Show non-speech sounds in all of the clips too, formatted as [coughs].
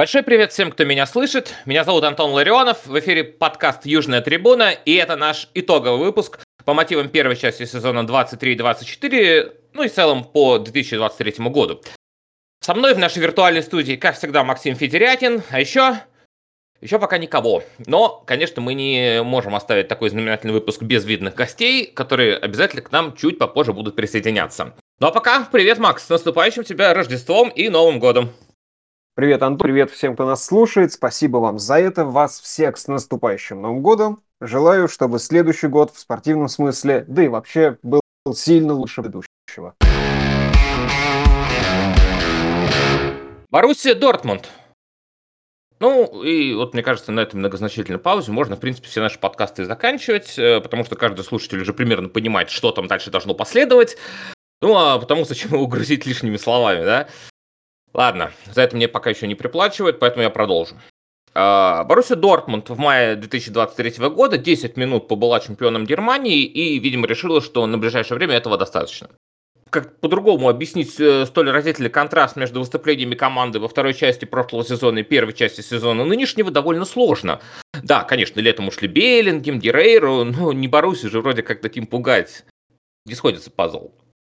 Большой привет всем, кто меня слышит. Меня зовут Антон Ларионов. В эфире подкаст «Южная трибуна», и это наш итоговый выпуск по мотивам первой части сезона 23-24, ну и в целом по 2023 году. Со мной в нашей виртуальной студии, как всегда, Максим Федерятин, а еще... Еще пока никого. Но, конечно, мы не можем оставить такой знаменательный выпуск без видных гостей, которые обязательно к нам чуть попозже будут присоединяться. Ну а пока, привет, Макс, с наступающим тебя Рождеством и Новым годом! Привет, Антон, привет всем, кто нас слушает. Спасибо вам за это. Вас всех с наступающим Новым годом. Желаю, чтобы следующий год в спортивном смысле, да и вообще, был сильно лучше предыдущего. Боруссия Дортмунд. Ну, и вот мне кажется, на этой многозначительной паузе можно, в принципе, все наши подкасты заканчивать, э, потому что каждый слушатель уже примерно понимает, что там дальше должно последовать. Ну, а потому зачем его грузить лишними словами, да? Ладно, за это мне пока еще не приплачивают, поэтому я продолжу. А, Боруссия Дортмунд в мае 2023 года 10 минут побыла чемпионом Германии и, видимо, решила, что на ближайшее время этого достаточно. Как по-другому объяснить э, столь разительный контраст между выступлениями команды во второй части прошлого сезона и первой части сезона нынешнего довольно сложно. Да, конечно, летом ушли Беллингем, Герейро, но не Боруссия же вроде как таким пугать. Не сходится пазл.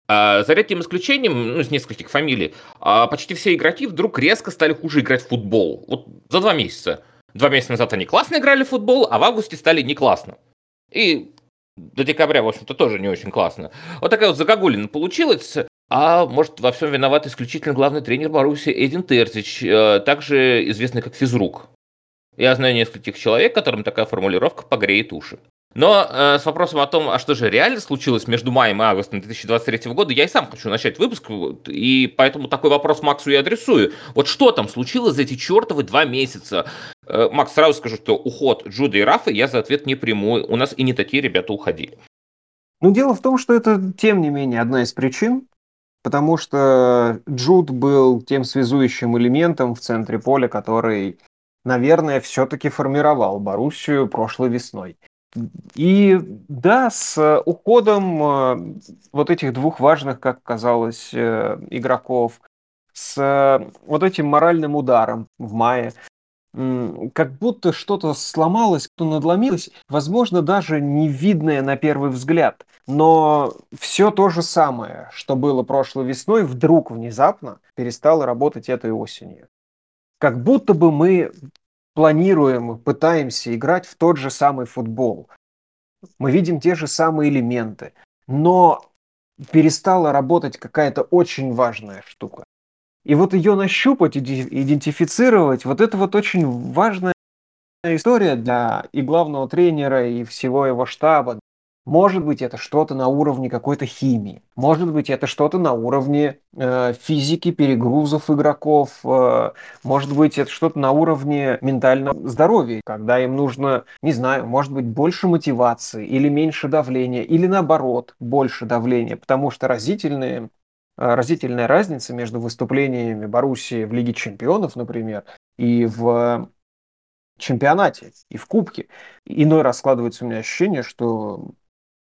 А, за редким исключением, ну, из нескольких фамилий, а, почти все игроки вдруг резко стали хуже играть в футбол. Вот за два месяца. Два месяца назад они классно играли в футбол, а в августе стали не классно. И до декабря, в общем-то, тоже не очень классно. Вот такая вот загогулина получилась. А может, во всем виноват исключительно главный тренер Баруси Эдин Терзич, э, также известный как физрук. Я знаю нескольких человек, которым такая формулировка погреет уши. Но э, с вопросом о том, а что же реально случилось между маем и августом 2023 года, я и сам хочу начать выпуск, и поэтому такой вопрос Максу и адресую. Вот что там случилось за эти чертовы два месяца? Э, Макс, сразу скажу, что уход Джуда и Рафа я за ответ не приму. У нас и не такие ребята уходили. Ну, дело в том, что это, тем не менее, одна из причин, потому что Джуд был тем связующим элементом в центре поля, который, наверное, все-таки формировал Боруссию прошлой весной. И да, с уходом э, вот этих двух важных, как казалось, э, игроков, с э, вот этим моральным ударом в мае, как будто что-то сломалось, что надломилось, возможно, даже не видное на первый взгляд, но все то же самое, что было прошлой весной, вдруг внезапно перестало работать этой осенью. Как будто бы мы планируем, пытаемся играть в тот же самый футбол. Мы видим те же самые элементы, но перестала работать какая-то очень важная штука. И вот ее нащупать, идентифицировать, вот это вот очень важная история для и главного тренера, и всего его штаба, может быть, это что-то на уровне какой-то химии. Может быть, это что-то на уровне э, физики, перегрузов игроков. Э, может быть, это что-то на уровне ментального здоровья, когда им нужно, не знаю, может быть, больше мотивации или меньше давления, или наоборот, больше давления. Потому что разительные, э, разительная разница между выступлениями Боруссии в Лиге чемпионов, например, и в чемпионате и в кубке. Иной раз складывается у меня ощущение, что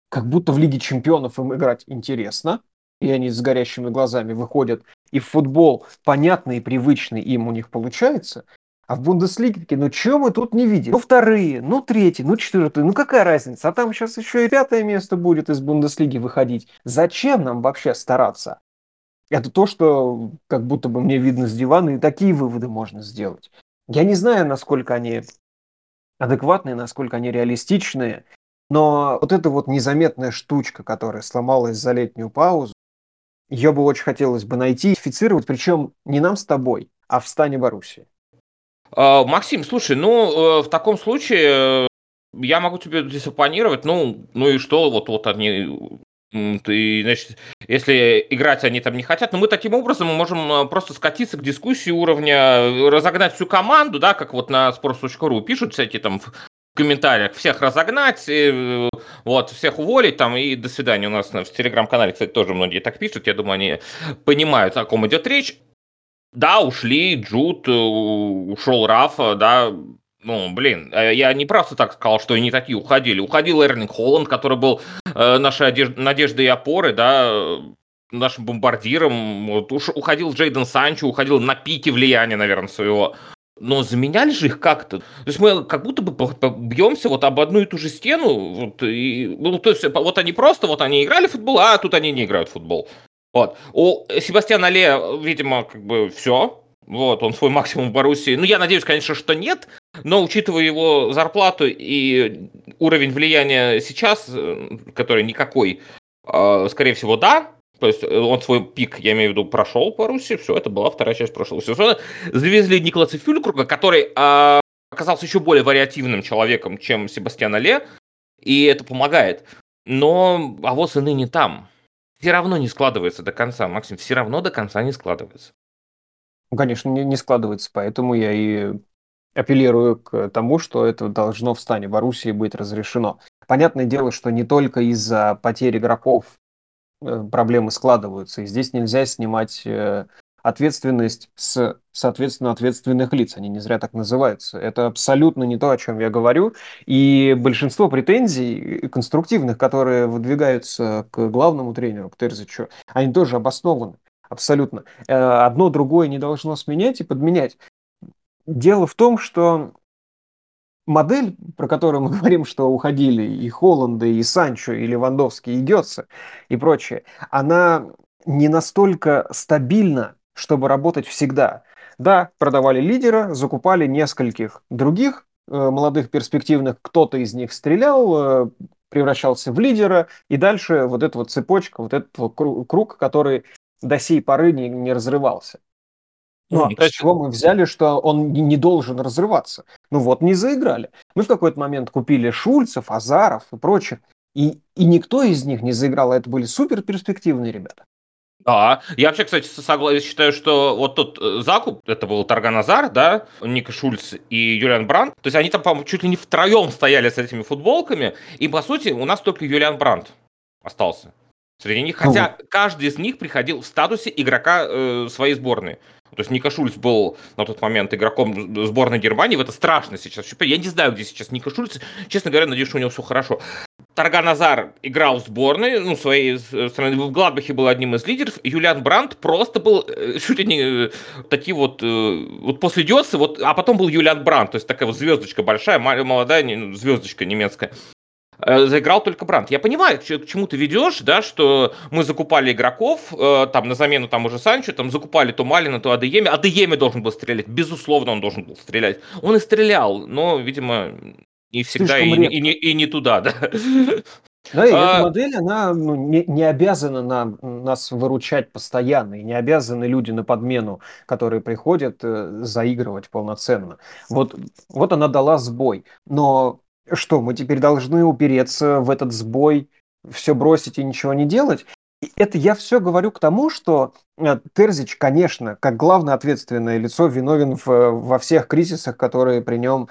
как будто в Лиге чемпионов им играть интересно, и они с горящими глазами выходят, и в футбол понятный и привычный им у них получается, а в Бундеслиге такие, ну что мы тут не видим? Ну вторые, ну третьи, ну четвертые, ну какая разница? А там сейчас еще и пятое место будет из Бундеслиги выходить. Зачем нам вообще стараться? Это то, что как будто бы мне видно с дивана, и такие выводы можно сделать. Я не знаю, насколько они адекватные, насколько они реалистичные, но вот эта вот незаметная штучка, которая сломалась за летнюю паузу, ее бы очень хотелось бы найти, идентифицировать, причем не нам с тобой, а в стане Боруссии. А, Максим, слушай, ну, э, в таком случае э, я могу тебе здесь оппонировать, ну, ну и что, вот, вот они, ты, значит, если играть они там не хотят, но мы таким образом можем э, просто скатиться к дискуссии уровня, разогнать всю команду, да, как вот на sports.ru пишут всякие там комментариях всех разогнать, и, э, вот, всех уволить там и до свидания. У нас в телеграм-канале, кстати, тоже многие так пишут. Я думаю, они понимают, о ком идет речь. Да, ушли Джуд, э, ушел Рафа, да, ну, блин, э, я не просто так сказал, что они такие уходили. Уходил Эрлинг Холланд, который был э, нашей одежд... надеждой и опорой, да, нашим бомбардиром. Вот, уш... Уходил Джейден Санчо, уходил на пике влияния, наверное, своего но заменяли же их как-то. То есть мы как будто бы бьемся вот об одну и ту же стену. Вот, и, ну, то есть вот они просто, вот они играли в футбол, а тут они не играют в футбол. Вот. У Себастьяна Ле, видимо, как бы все. Вот, он свой максимум в Боруссии. Ну, я надеюсь, конечно, что нет, но учитывая его зарплату и уровень влияния сейчас, э, который никакой, а, скорее всего, да. То есть э, он свой пик, я имею в виду, прошел по Руси, все, это была вторая часть прошлого сезона. Завезли Николаса Фюлькруга, который а, оказался еще более вариативным человеком, чем Себастьян Ле, и это помогает. Но авоз и ныне там. Все равно не складывается до конца, Максим, все равно до конца не складывается. Ну, конечно, не, не складывается, поэтому я и апеллирую к тому, что это должно в стане Боруссии быть разрешено. Понятное дело, что не только из-за потерь игроков проблемы складываются, и здесь нельзя снимать э, ответственность с, соответственно, ответственных лиц. Они не зря так называются. Это абсолютно не то, о чем я говорю. И большинство претензий конструктивных, которые выдвигаются к главному тренеру, к Терзичу, они тоже обоснованы. Абсолютно. Э, одно другое не должно сменять и подменять. Дело в том, что модель, про которую мы [laughs] говорим, что уходили и Холланды, и Санчо, и Левандовский, и Гетце, и прочее, она не настолько стабильна, чтобы работать всегда. Да, продавали лидера, закупали нескольких других э, молодых перспективных, кто-то из них стрелял, э, превращался в лидера, и дальше вот эта вот цепочка, вот этот круг, который до сей поры не, не разрывался. Ну, ну с чего мы взяли, что он не должен разрываться? Ну вот, не заиграли. Мы в какой-то момент купили Шульцев, Азаров и прочих, и, и никто из них не заиграл, а это были супер перспективные ребята. Да, я вообще, кстати, согласен, считаю, что вот тот э, закуп, это был Тарган Азар, да, Ника Шульц и Юлиан Бранд, то есть они там, по-моему, чуть ли не втроем стояли с этими футболками, и, по сути, у нас только Юлиан Бранд остался среди них, хотя каждый из них приходил в статусе игрока э, своей сборной. То есть Ника Шульц был на тот момент игроком сборной Германии. Это страшно сейчас. Я не знаю, где сейчас Ника Шульц. Честно говоря, надеюсь, что у него все хорошо. Тарган Азар играл в сборной, ну, своей страны. В Гладбахе был одним из лидеров. Юлиан Брандт просто был э, чуть ли не э, такие вот, э, вот после Диосы, вот, а потом был Юлиан Брандт, то есть такая вот звездочка большая, молодая звездочка немецкая. Э, заиграл только Бранд. Я понимаю, к чему ты ведешь, да, что мы закупали игроков, э, там, на замену там уже Санчо, там, закупали то Малина, то Адееми. Адееми должен был стрелять, безусловно, он должен был стрелять. Он и стрелял, но, видимо, не всегда и, и, не, и не туда, да. Да, и а... эта модель, она ну, не, не обязана нам, нас выручать постоянно, и не обязаны люди на подмену, которые приходят, э, заигрывать полноценно. Вот, вот она дала сбой. Но что, мы теперь должны упереться в этот сбой, все бросить и ничего не делать? И это я все говорю к тому, что э, Терзич, конечно, как главное ответственное лицо, виновен в, во всех кризисах, которые при нем,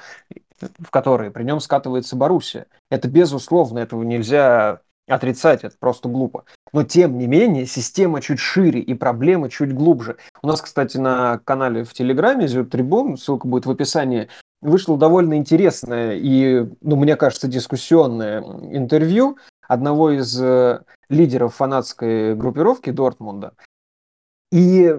в которые при нем скатывается Боруссия. Это безусловно, этого нельзя отрицать, это просто глупо. Но тем не менее, система чуть шире и проблемы чуть глубже. У нас, кстати, на канале в Телеграме Зюр Трибун, ссылка будет в описании, вышло довольно интересное и, ну, мне кажется, дискуссионное интервью одного из э, лидеров фанатской группировки Дортмунда. И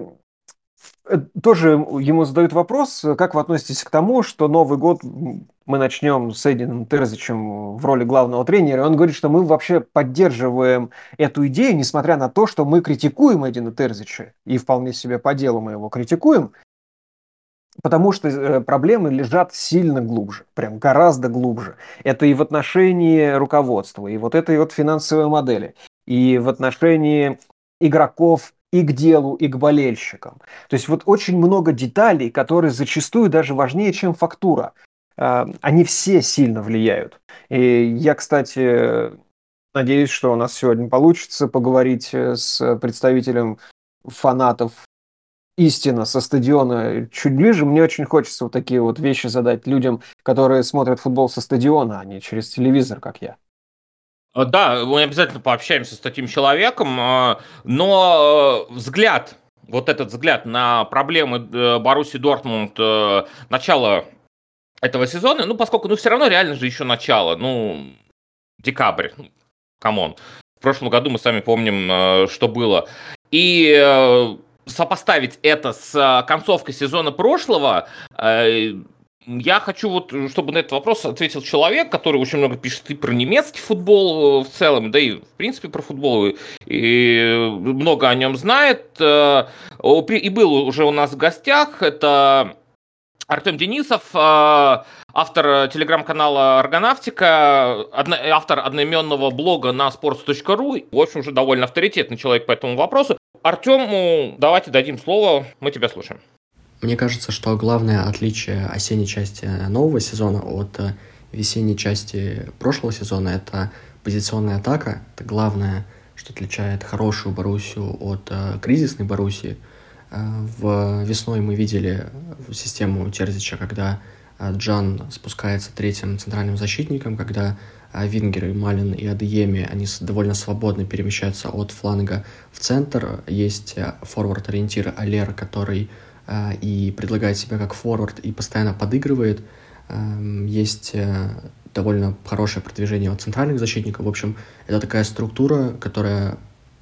э, тоже ему задают вопрос, как вы относитесь к тому, что Новый год мы начнем с Эдином Терзичем в роли главного тренера. Он говорит, что мы вообще поддерживаем эту идею, несмотря на то, что мы критикуем Эдина Терзича, и вполне себе по делу мы его критикуем, Потому что э, проблемы лежат сильно глубже, прям гораздо глубже. Это и в отношении руководства, и вот этой вот финансовой модели, и в отношении игроков и к делу, и к болельщикам. То есть вот очень много деталей, которые зачастую даже важнее, чем фактура. А, они все сильно влияют. И я, кстати, надеюсь, что у нас сегодня получится поговорить э, с представителем фанатов истина со стадиона чуть ближе. Мне очень хочется вот такие вот вещи задать людям, которые смотрят футбол со стадиона, а не через телевизор, как я. А, да, мы обязательно пообщаемся с таким человеком, а, но э, взгляд, вот этот взгляд на проблемы э, Боруссии Дортмунд э, начала этого сезона, ну, поскольку, ну, все равно реально же еще начало, ну, декабрь, ну, come on. В прошлом году мы сами помним, что было. И сопоставить это с концовкой сезона прошлого, я хочу вот, чтобы на этот вопрос ответил человек, который очень много пишет и про немецкий футбол в целом, да и в принципе про футбол, и много о нем знает. И был уже у нас в гостях. Это Артем Денисов, автор телеграм-канала «Аргонавтика», автор одноименного блога на sports.ru, в общем, уже довольно авторитетный человек по этому вопросу. Артему давайте дадим слово, мы тебя слушаем. Мне кажется, что главное отличие осенней части нового сезона от весенней части прошлого сезона – это позиционная атака. Это главное, что отличает хорошую Боруссию от кризисной Боруссии – Э, в весной мы видели систему Терзича, когда э, Джан спускается третьим центральным защитником, когда э, Вингер, Малин и Адееми, они довольно свободно перемещаются от фланга в центр. Есть форвард-ориентир Алер, который и предлагает себя как форвард и постоянно подыгрывает. Эм, есть довольно хорошее продвижение от центральных защитников. В общем, это такая структура, которая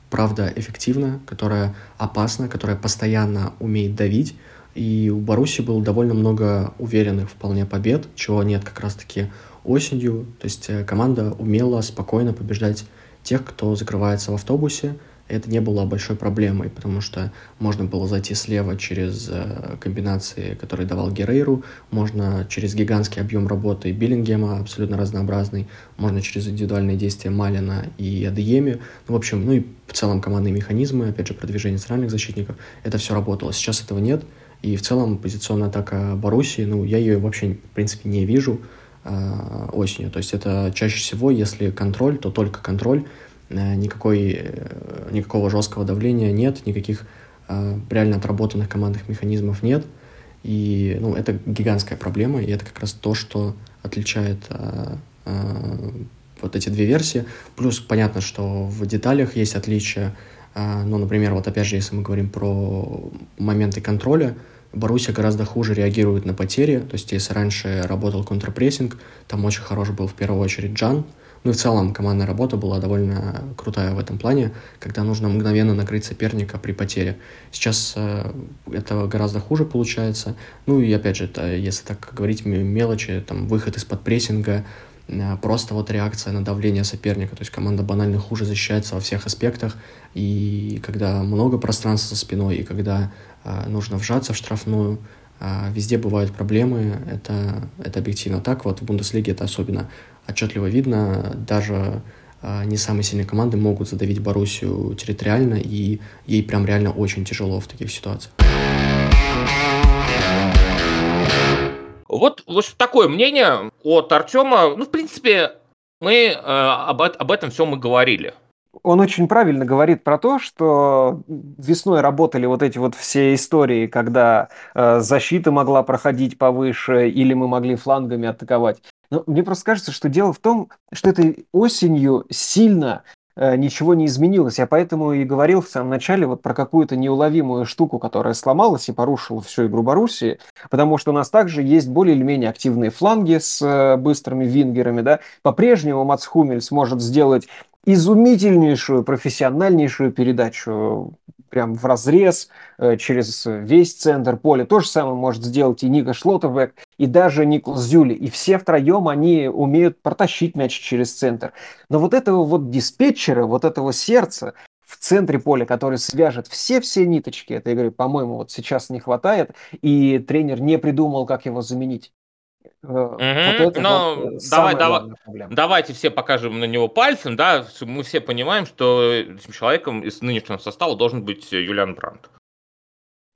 правда эффективна, которая опасна, которая постоянно умеет давить. И у Баруси было довольно много уверенных вполне побед, чего нет как раз-таки осенью. То есть э, команда умела спокойно побеждать тех, кто закрывается в автобусе, это не было большой проблемой, потому что можно было зайти слева через э, комбинации, которые давал Герейру, можно через гигантский объем работы Биллингема, абсолютно разнообразный, можно через индивидуальные действия Малина и Адееми, ну, в общем, ну и в целом командные механизмы, опять же, продвижение центральных защитников, это все работало. Сейчас этого нет, и в целом позиционная атака Боруссии, ну, я ее вообще, в принципе, не вижу осенью, то есть это чаще всего, если контроль, то только контроль, Э, никакой, э, никакого жесткого давления нет, никаких э, реально отработанных командных механизмов нет. И ну, это гигантская проблема, и это как раз то, что отличает вот эти две версии. Плюс понятно, что в деталях есть отличия. Ну, например, вот опять же, если мы говорим про моменты контроля, Боруссия гораздо хуже реагирует на потери. То есть, если раньше работал контрпрессинг, там очень хорош был в первую очередь Джан, ну и в целом командная работа была довольно крутая в этом плане, когда нужно мгновенно накрыть соперника при потере. Сейчас э, это гораздо хуже получается. Ну и опять же, это, если так говорить, мелочи, там выход из-под прессинга, просто вот реакция на давление соперника. То есть команда банально хуже защищается во всех аспектах. И когда много пространства за спиной, и когда э, нужно вжаться в штрафную, э, везде бывают проблемы. Это, это объективно так. Вот в Бундеслиге это особенно отчетливо видно, даже а, не самые сильные команды могут задавить Боруссию территориально, и ей прям реально очень тяжело в таких ситуациях. Вот, вот такое мнение от Артема. Ну, в принципе, мы э, об, об этом все мы говорили он очень правильно говорит про то, что весной работали вот эти вот все истории, когда э, защита могла проходить повыше, или мы могли флангами атаковать. Но мне просто кажется, что дело в том, что этой осенью сильно ничего не изменилось. Я поэтому и говорил в самом начале вот про какую-то неуловимую штуку, которая сломалась и порушила всю игру Боруссии, потому что у нас также есть более или менее активные фланги с э, быстрыми вингерами, да. По-прежнему Мац Хумельс может сделать изумительнейшую, профессиональнейшую передачу прям в разрез э, через весь центр поля. То же самое может сделать и Ника Шлоттербек, и даже Николас Зюли. И все втроем они умеют протащить мяч через центр. Но вот этого вот диспетчера, вот этого сердца в центре поля, который свяжет все-все ниточки этой игры, по-моему, вот сейчас не хватает, и тренер не придумал, как его заменить. Вот это Но вот э, давай, давай, давайте все покажем на него пальцем, да, мы все понимаем, что этим человеком из нынешнего состава должен быть Юлиан Брандт.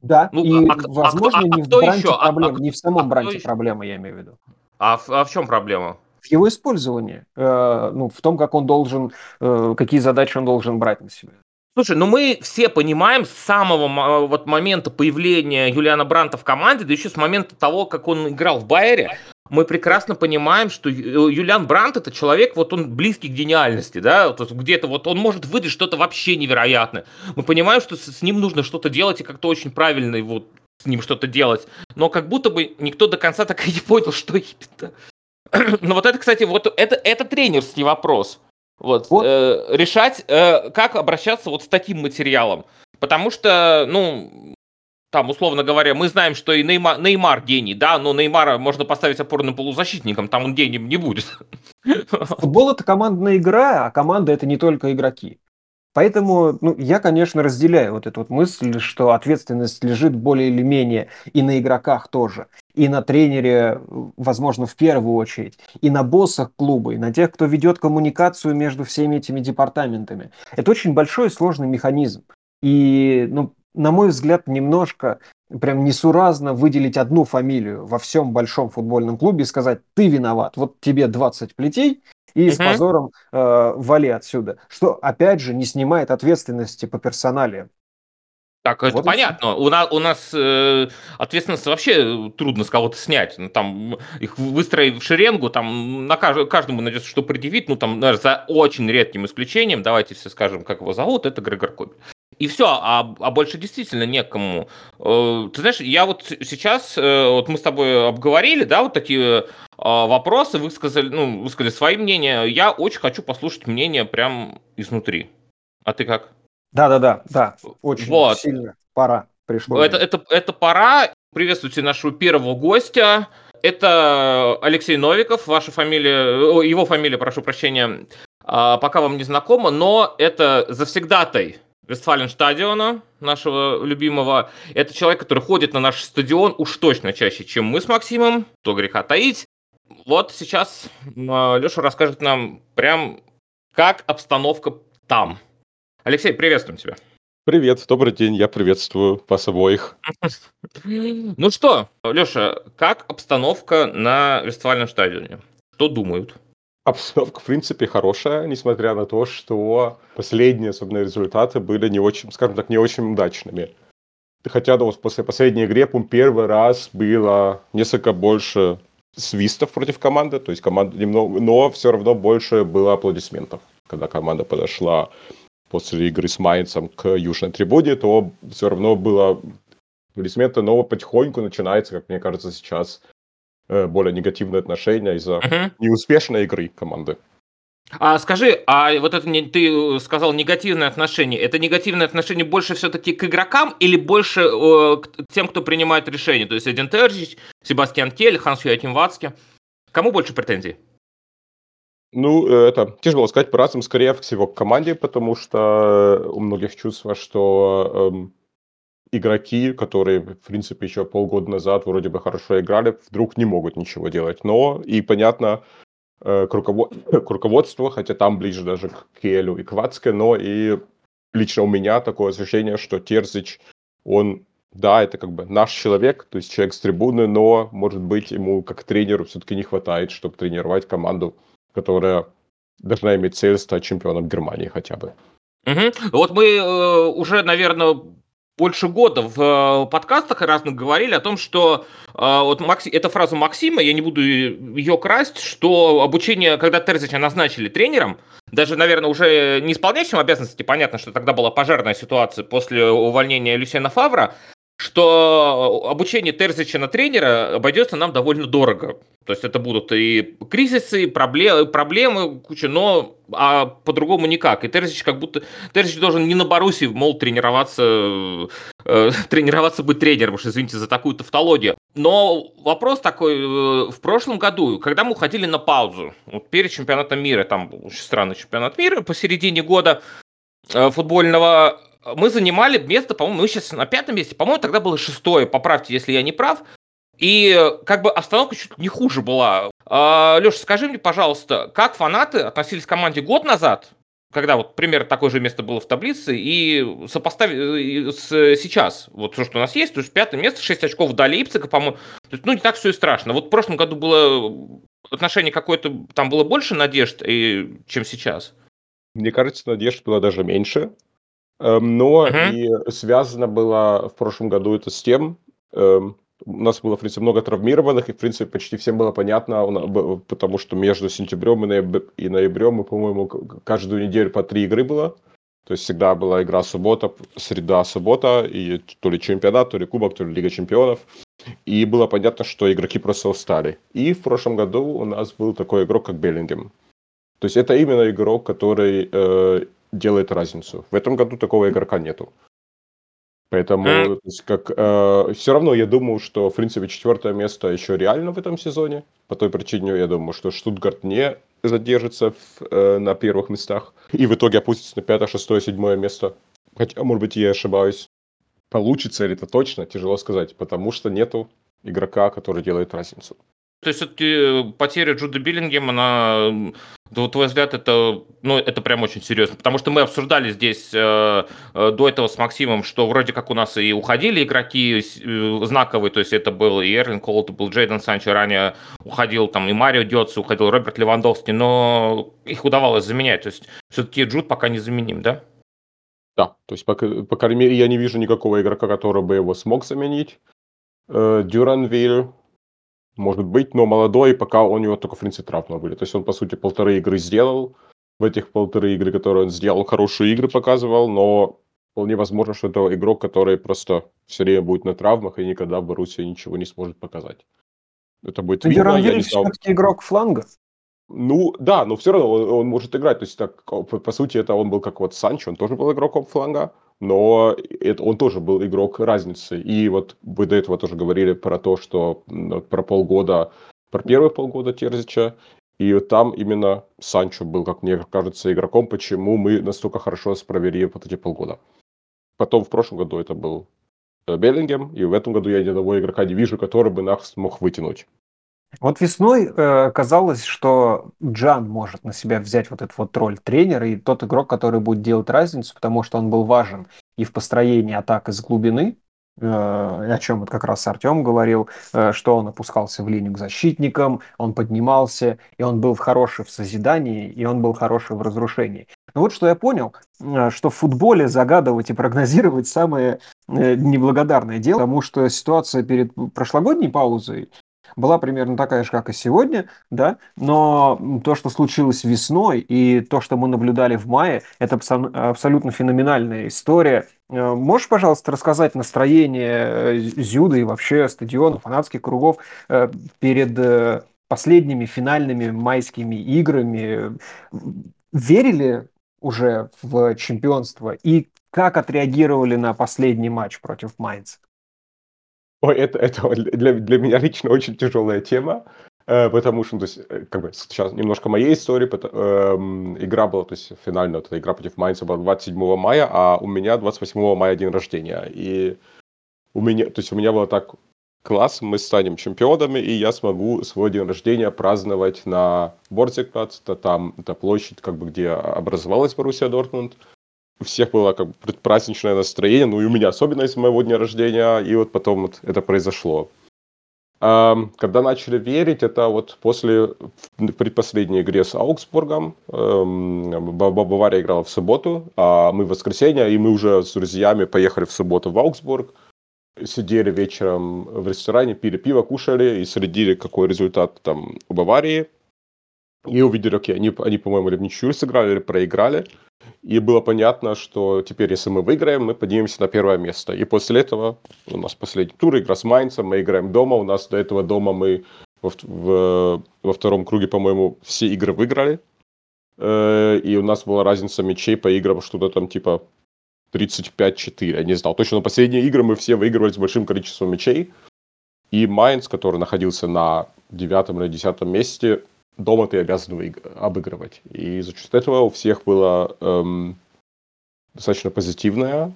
Да, ну, и, а, возможно, а, не а, в Бранте еще? проблема, а, не в самом а Бранте проблема, я имею в виду. А в, а в чем проблема? В его использовании, э, ну, в том, как он должен, э, какие задачи он должен брать на себя. Слушай, ну мы все понимаем с самого вот момента появления Юлиана Бранта в команде, да еще с момента того, как он играл в Байере, мы прекрасно понимаем, что Юлиан Брант это человек, вот он близкий к гениальности, да, где-то вот он может выдать что-то вообще невероятное. Мы понимаем, что с ним нужно что-то делать и как-то очень правильно вот с ним что-то делать, но как будто бы никто до конца так и не понял, что именно. [clears throat] Но вот это, кстати, вот это, это тренерский вопрос. Вот, вот. Э, решать, э, как обращаться вот с таким материалом. потому что, ну, там, условно говоря, мы знаем, что и Неймар, Неймар гений, да, но Неймара можно поставить опорным полузащитником, там он гением не будет. Футбол это командная игра, а команда это не только игроки. Поэтому ну, я, конечно, разделяю вот эту вот мысль, что ответственность лежит более или менее и на игроках тоже, и на тренере, возможно, в первую очередь, и на боссах клуба, и на тех, кто ведет коммуникацию между всеми этими департаментами. Это очень большой и сложный механизм. И, ну, на мой взгляд, немножко прям несуразно выделить одну фамилию во всем большом футбольном клубе и сказать, ты виноват, вот тебе 20 плетей, и uh-huh. с позором э, вали отсюда. Что, опять же, не снимает ответственности по персонале. Так, это вот понятно. У нас, у нас э, ответственность вообще трудно с кого-то снять. Ну, там их выстроить в шеренгу, там на кажд, каждому найдется что предъявить. Ну, там, наверное, за очень редким исключением, давайте все скажем, как его зовут, это Грегор Кобель. И все, а, а больше действительно некому. Э, ты знаешь, я вот сейчас, э, вот мы с тобой обговорили, да, вот такие а, вопросы, высказали, ну, высказали свои мнения. Я очень хочу послушать мнение прям изнутри. А ты как? Да-да-да, да, очень вот. сильно. Пора. Пришло. Это, это, это пора. Приветствуйте нашего первого гостя. Это Алексей Новиков, ваша фамилия, его фамилия, прошу прощения, а, пока вам не знакома, но это завсегдатай Вестфален стадиона, нашего любимого. Это человек, который ходит на наш стадион уж точно чаще, чем мы с Максимом, то греха таить. Вот сейчас а, Леша расскажет нам прям, как обстановка там. Алексей, приветствуем тебя. Привет, добрый день, я приветствую вас обоих. Ну что, Леша, как обстановка на Вестфальном стадионе? Что думают? Обстановка, в принципе, хорошая, несмотря на то, что последние, особенно результаты, были не очень, скажем так, не очень удачными. Хотя да, после последней игры, первый раз было несколько больше свистов против команды, то есть команда немного, но все равно больше было аплодисментов. Когда команда подошла после игры с Майнцем к южной трибуне, то все равно было аплодисменты, но потихоньку начинается, как мне кажется, сейчас более негативное отношение из-за uh-huh. неуспешной игры команды. А скажи, а вот это не, ты сказал негативное отношение, это негативное отношение больше все-таки к игрокам или больше э, к тем, кто принимает решения? То есть Эдин Терджич, Себастьян Тель, Ханс Юатим Вацке. Кому больше претензий? Ну, э, это тяжело сказать по-разному, скорее всего, к команде, потому что у многих чувство, что эм, игроки, которые, в принципе, еще полгода назад вроде бы хорошо играли, вдруг не могут ничего делать. Но, и понятно, Э, к, руковод... [coughs] к руководству, хотя там ближе даже к Келю и к Вацке, но и лично у меня такое ощущение, что Терзич, он, да, это как бы наш человек, то есть человек с трибуны, но, может быть, ему как тренеру все-таки не хватает, чтобы тренировать команду, которая должна иметь цель стать чемпионом Германии хотя бы. Угу. Вот мы э, уже, наверное, больше года в э, подкастах разных говорили о том, что э, вот Макси, эта фраза Максима, я не буду ее красть, что обучение, когда Терзича назначили тренером, даже, наверное, уже не исполняющим обязанности, понятно, что тогда была пожарная ситуация после увольнения Люсиана Фавра, что обучение Терзича на тренера обойдется нам довольно дорого. То есть это будут и кризисы, и проблемы, проблемы куча, но а по-другому никак. И Терзич как будто... Терзич должен не на Баруси, мол, тренироваться, э, тренироваться быть тренером, уж извините за такую тавтологию. Но вопрос такой, э, в прошлом году, когда мы уходили на паузу, вот перед чемпионатом мира, там был очень странный чемпионат мира посередине года э, футбольного, мы занимали место, по-моему, мы сейчас на пятом месте, по-моему, тогда было шестое, поправьте, если я не прав. И как бы обстановка чуть не хуже была. А, Леша, скажи мне, пожалуйста, как фанаты относились к команде год назад, когда вот примерно такое же место было в таблице, и сопоставь э, с сейчас, вот все, что у нас есть, то есть пятое место, 6 очков до Лейпцига, по-моему, то есть, ну, не так все и страшно. Вот в прошлом году было отношение какое-то, там было больше надежд, и, чем сейчас? Мне кажется, надежд было даже меньше, но Мгм. и связано было в прошлом году это с тем, эм, у нас было, в принципе, много травмированных, и, в принципе, почти всем было понятно, потому что между сентябрем и, нояб- и ноябрем мы, по-моему, каждую неделю по три игры было. То есть всегда была игра суббота, среда, суббота, и то ли чемпионат, то ли кубок, то ли Лига чемпионов. И было понятно, что игроки просто устали. И в прошлом году у нас был такой игрок, как Беллингем. То есть это именно игрок, который э, делает разницу. В этом году такого игрока нету. Поэтому, то есть, как, э, все равно я думаю, что, в принципе, четвертое место еще реально в этом сезоне. По той причине, я думаю, что Штутгарт не задержится в, э, на первых местах и в итоге опустится на пятое, шестое, седьмое место. Хотя, может быть, я ошибаюсь. Получится ли это точно, тяжело сказать, потому что нету игрока, который делает разницу. То есть все-таки потеря Джуда Биллингема, она, на твой взгляд, это, ну, это прям очень серьезно. Потому что мы обсуждали здесь э, э, до этого с Максимом, что вроде как у нас и уходили игроки э, знаковые, то есть это был и Эрлин Колт, был Джейден Санчо, ранее уходил там и Марио Дёц, уходил Роберт Левандовский, но их удавалось заменять. То есть все-таки Джуд пока не заменим, да? Да, то есть, по, по крайней мере, я не вижу никакого игрока, который бы его смог заменить. Э, Дюранвиль, может быть, но молодой, пока у него только, в принципе, травма были. То есть он, по сути, полторы игры сделал. В этих полторы игры, которые он сделал, хорошие игры показывал, но вполне возможно, что это игрок, который просто все время будет на травмах и никогда в Боруссии ничего не сможет показать. Это будет видно. Юран все-таки игрок фланга. Ну, да, но все равно он, он может играть. То есть, так, по, по сути, это он был как вот Санчо, он тоже был игроком фланга но это, он тоже был игрок разницы. И вот вы до этого тоже говорили про то, что про полгода, про первые полгода Терзича, и там именно Санчо был, как мне кажется, игроком, почему мы настолько хорошо справили вот эти полгода. Потом в прошлом году это был э, Беллингем, и в этом году я ни одного игрока не вижу, который бы нас мог вытянуть. Вот весной э, казалось, что Джан может на себя взять вот эту вот роль тренера и тот игрок, который будет делать разницу, потому что он был важен и в построении атак из глубины, э, о чем вот как раз Артем говорил, э, что он опускался в линию к защитникам, он поднимался, и он был хороший в созидании, и он был хороший в разрушении. Но вот что я понял, э, что в футболе загадывать и прогнозировать самое э, неблагодарное дело, потому что ситуация перед прошлогодней паузой была примерно такая же, как и сегодня, да, но то, что случилось весной и то, что мы наблюдали в мае, это абсолютно феноменальная история. Э, можешь, пожалуйста, рассказать настроение э, Зюда и вообще стадиона, фанатских кругов э, перед последними финальными майскими играми? Верили уже в чемпионство и как отреагировали на последний матч против Майнца? Ой, это, это для, для меня лично очень тяжелая тема, э, потому что, ну, то есть, э, как бы сейчас немножко моей истории, потому, э, игра была, то есть, финальная, вот эта игра против Майнца была 27 мая, а у меня 28 мая день рождения, и у меня, то есть, у меня было так, класс, мы станем чемпионами, и я смогу свой день рождения праздновать на Борзикплац, это там, это площадь, как бы, где образовалась Боруссия Дортмунд, у всех было как бы предпраздничное настроение, ну и у меня особенно из моего дня рождения, и вот потом вот это произошло. Когда начали верить, это вот после предпоследней игре с Аугсбургом, Бавария играла в субботу, а мы в воскресенье, и мы уже с друзьями поехали в субботу в Аугсбург, сидели вечером в ресторане, пили пиво, кушали и следили, какой результат там у Баварии. И увидели, окей, они, они по-моему, или в ничью сыграли, или проиграли. И было понятно, что теперь, если мы выиграем, мы поднимемся на первое место. И после этого у нас последний тур, игра с Майнцем, мы играем дома. У нас до этого дома мы во, в, во втором круге, по-моему, все игры выиграли. Э, и у нас была разница мячей по играм что-то там типа 35-4, я не знал. Точно, но последние игры мы все выигрывали с большим количеством мячей. И Майнц, который находился на девятом или десятом месте, дома ты обязан обыгрывать. И за счет этого у всех было эм, достаточно позитивное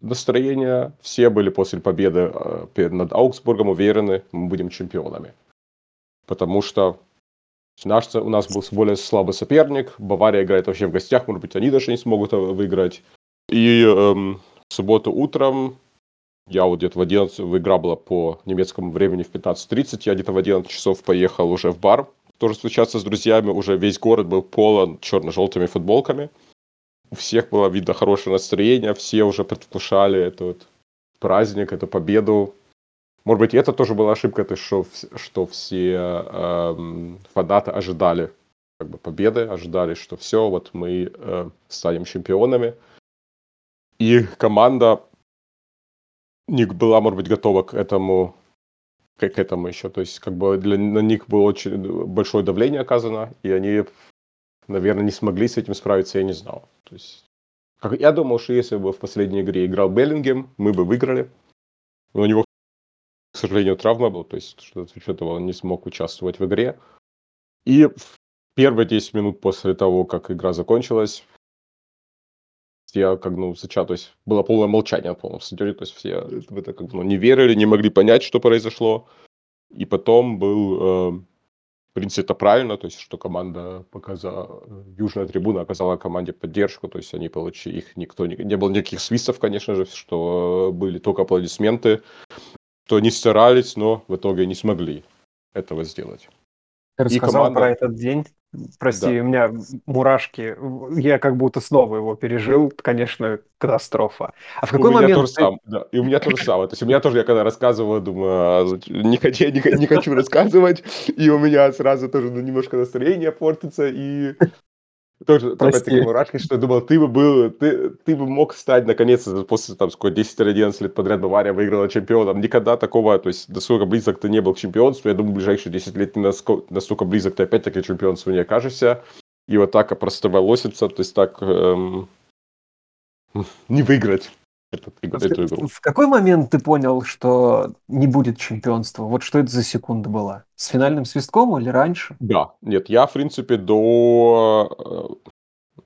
настроение. Все были после победы э, над Аугсбургом уверены, мы будем чемпионами. Потому что наш, у нас был более слабый соперник. Бавария играет вообще в гостях, может быть, они даже не смогут э, выиграть. И эм, в субботу утром я вот где-то в 11, игра была по немецкому времени в 15.30, я где-то в 11 часов поехал уже в бар, тоже встречаться с друзьями, уже весь город был полон черно-желтыми футболками. У всех было видно хорошее настроение, все уже предвкушали этот праздник, эту победу. Может быть, это тоже была ошибка, то, что, что все эм, фанаты ожидали как бы, победы, ожидали, что все, вот мы э, станем чемпионами. И команда не была, может быть, готова к этому к, к этому еще. То есть, как бы для, на них было очень большое давление оказано, и они, наверное, не смогли с этим справиться, я не знал. То есть, Я думал, что если бы в последней игре играл Беллингем, мы бы выиграли. Но у него, к сожалению, травма была, то есть что за счет этого он не смог участвовать в игре. И в первые 10 минут после того, как игра закончилась, я как ну сначала, то есть было полное молчание полном стадионе, то есть все в это как бы ну, не верили, не могли понять, что произошло. И потом был, э, в принципе, это правильно, то есть что команда показала, Южная трибуна оказала команде поддержку, то есть они получили, их никто, не, не было никаких свистов, конечно же, что были только аплодисменты, что они старались, но в итоге не смогли этого сделать. Ты рассказал команда... про этот день. Прости, да. у меня мурашки. Я как будто снова его пережил. Конечно, катастрофа. А в какой у момент... Меня тоже ты... сам, да. И у меня тоже самое. То есть у меня тоже, я когда рассказываю, думаю, а, не хочу, не, не хочу рассказывать, и у меня сразу тоже ну, немножко настроение портится, и тоже опять-таки мурашки, что я думал, ты бы был, ты, ты бы мог стать наконец после там сколько 10-11 лет подряд Бавария выиграла чемпионом. Никогда такого, то есть настолько близок ты не был к чемпионству. Я думаю, в ближайшие 10 лет не настолько, настолько близок ты опять-таки к чемпионству не окажешься. И вот так просто волосится, то есть так эм, не выиграть. Этот, в, эту игру. в какой момент ты понял, что не будет чемпионства? Вот что это за секунда была? С финальным свистком или раньше? Да, нет, я, в принципе, до... Э,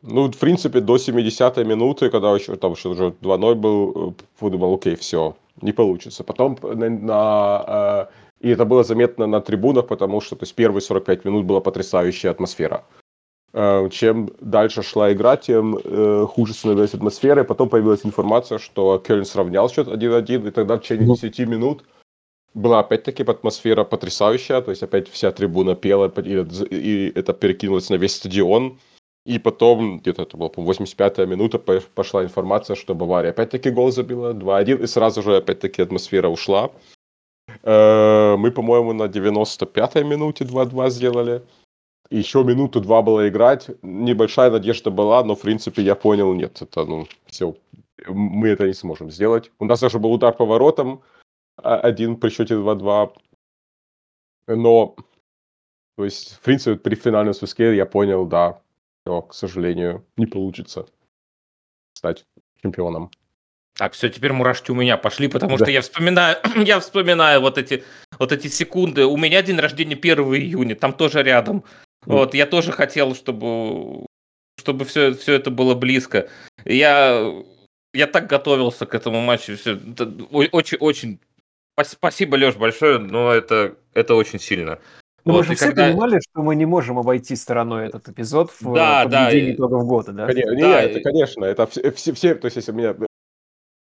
ну, в принципе, до 70-й минуты, когда еще там что уже 2-0 был, э, думал, окей, все, не получится. Потом на, на э, и это было заметно на трибунах, потому что то есть, первые 45 минут была потрясающая атмосфера. Э, чем дальше шла игра, тем э, хуже становилась атмосфера. И потом появилась информация, что Кельн сравнял счет 1-1, и тогда в течение 10 минут была опять-таки атмосфера потрясающая, то есть опять вся трибуна пела, и, это перекинулось на весь стадион. И потом, где-то это было, по 85-я минута, пошла информация, что Бавария опять-таки гол забила 2-1, и сразу же опять-таки атмосфера ушла. Э, мы, по-моему, на 95-й минуте 2-2 сделали еще минуту-два было играть. Небольшая надежда была, но, в принципе, я понял, нет, это, ну, все, мы это не сможем сделать. У нас даже был удар по воротам, а, один при счете 2-2. Но, то есть, в принципе, при финальном свистке я понял, да, все, к сожалению, не получится стать чемпионом. Так, все, теперь мурашки у меня пошли, потому да. что я вспоминаю, [clears throat] я вспоминаю вот эти, вот эти секунды. У меня день рождения 1 июня, там тоже рядом. Вот, я тоже хотел, чтобы, чтобы все, все это было близко. Я, я так готовился к этому матчу. Все, очень, очень. Спасибо, Леш, большое, но это, это очень сильно. Ну, вот, мы же все когда... понимали, что мы не можем обойти стороной этот эпизод в да, подведении да, итогов года, да? Конечно, да, это, конечно, это все, все, все, то есть если меня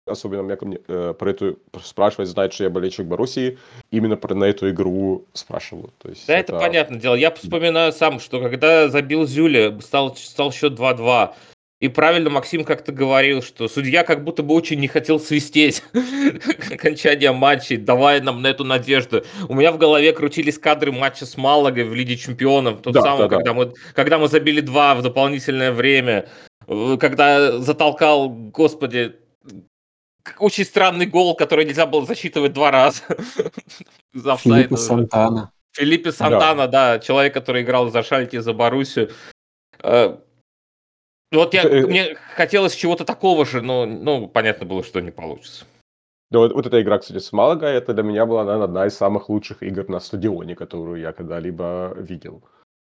особенно меня мне, э, про эту спрашивать, знает, что я болельщик Боруссии, именно про, на эту игру спрашивал. То есть да, это... это понятное дело. Я вспоминаю сам, что когда забил Зюля, стал, стал счет 2-2, и правильно Максим как-то говорил, что судья как будто бы очень не хотел свистеть [laughs] окончание матча, давая нам на эту надежду. У меня в голове крутились кадры матча с Малагой в Лиге Чемпионов, тот да, самый, да, когда, да. Мы, когда мы забили два в дополнительное время, э, когда затолкал, господи, очень странный гол, который нельзя было засчитывать два раза. [laughs] Филиппе Сантана. Филиппе Сантана, да. да, человек, который играл за Шальки, за Боруссию. Э, вот я, э, мне хотелось чего-то такого же, но ну, понятно было, что не получится. Да, вот, вот эта игра, кстати, с Малага, это для меня была, наверное, одна из самых лучших игр на стадионе, которую я когда-либо видел.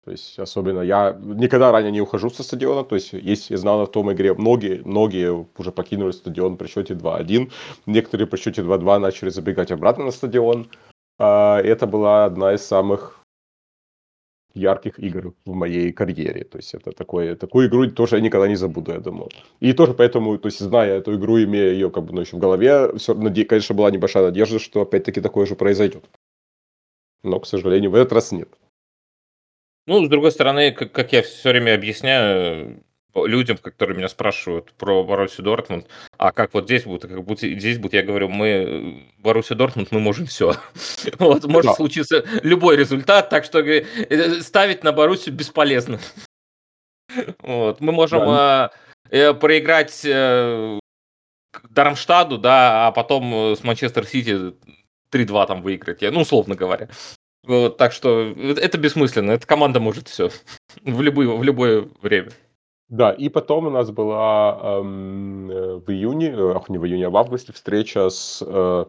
То есть, особенно я никогда ранее не ухожу со стадиона. То есть, есть, я знал на том игре, многие, многие уже покинули стадион при счете 2-1. Некоторые при счете 2-2 начали забегать обратно на стадион. А, это была одна из самых ярких игр в моей карьере. То есть, это такое, такую игру тоже я никогда не забуду, я думаю. И тоже поэтому, то есть, зная эту игру, имея ее как бы ну, еще в голове, все, конечно, была небольшая надежда, что опять-таки такое же произойдет. Но, к сожалению, в этот раз нет. Ну, с другой стороны, как, как я все время объясняю людям, которые меня спрашивают про Боруссию Дортмунд, а как вот здесь будет, как будет здесь будет, я говорю, мы Боруссия Дортмунд, мы можем все. [laughs] Вот, может случиться любой результат, так что э, ставить на Боруссию бесполезно. [laughs] Вот, мы можем да. э, проиграть э, Дармштаду, да, а потом э, с Манчестер Сити 3-2 там выиграть, ну, условно говоря. Вот, так что это бессмысленно. Эта команда может все [laughs] в любое, в любое время. Да, и потом у нас была эм, э, в июне, э, ах, не в июне, а в августе встреча с э,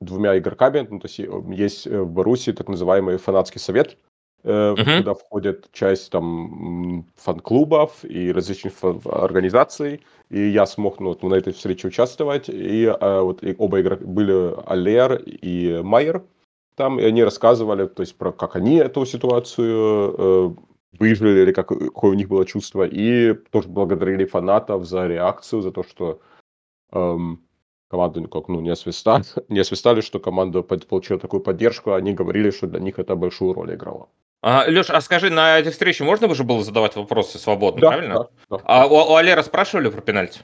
двумя игроками. Ну, то есть э, есть в Баруси так называемый фанатский совет, э, Мгм. куда входит часть там фан-клубов и различных фан- организаций. И я смог ну, на этой встрече участвовать. И э, вот и оба игрока были Алер и Майер там, и они рассказывали, то есть про как они эту ситуацию э, выжили, или как, какое у них было чувство, и тоже благодарили фанатов за реакцию, за то, что эм, команду никак, ну, не освистали, [laughs] не освистали, что команда получила такую поддержку, они говорили, что для них это большую роль играло. А, Леш, а скажи, на этой встрече можно уже было задавать вопросы свободно, Да, правильно? да, да. А у, у Алера спрашивали про пенальти?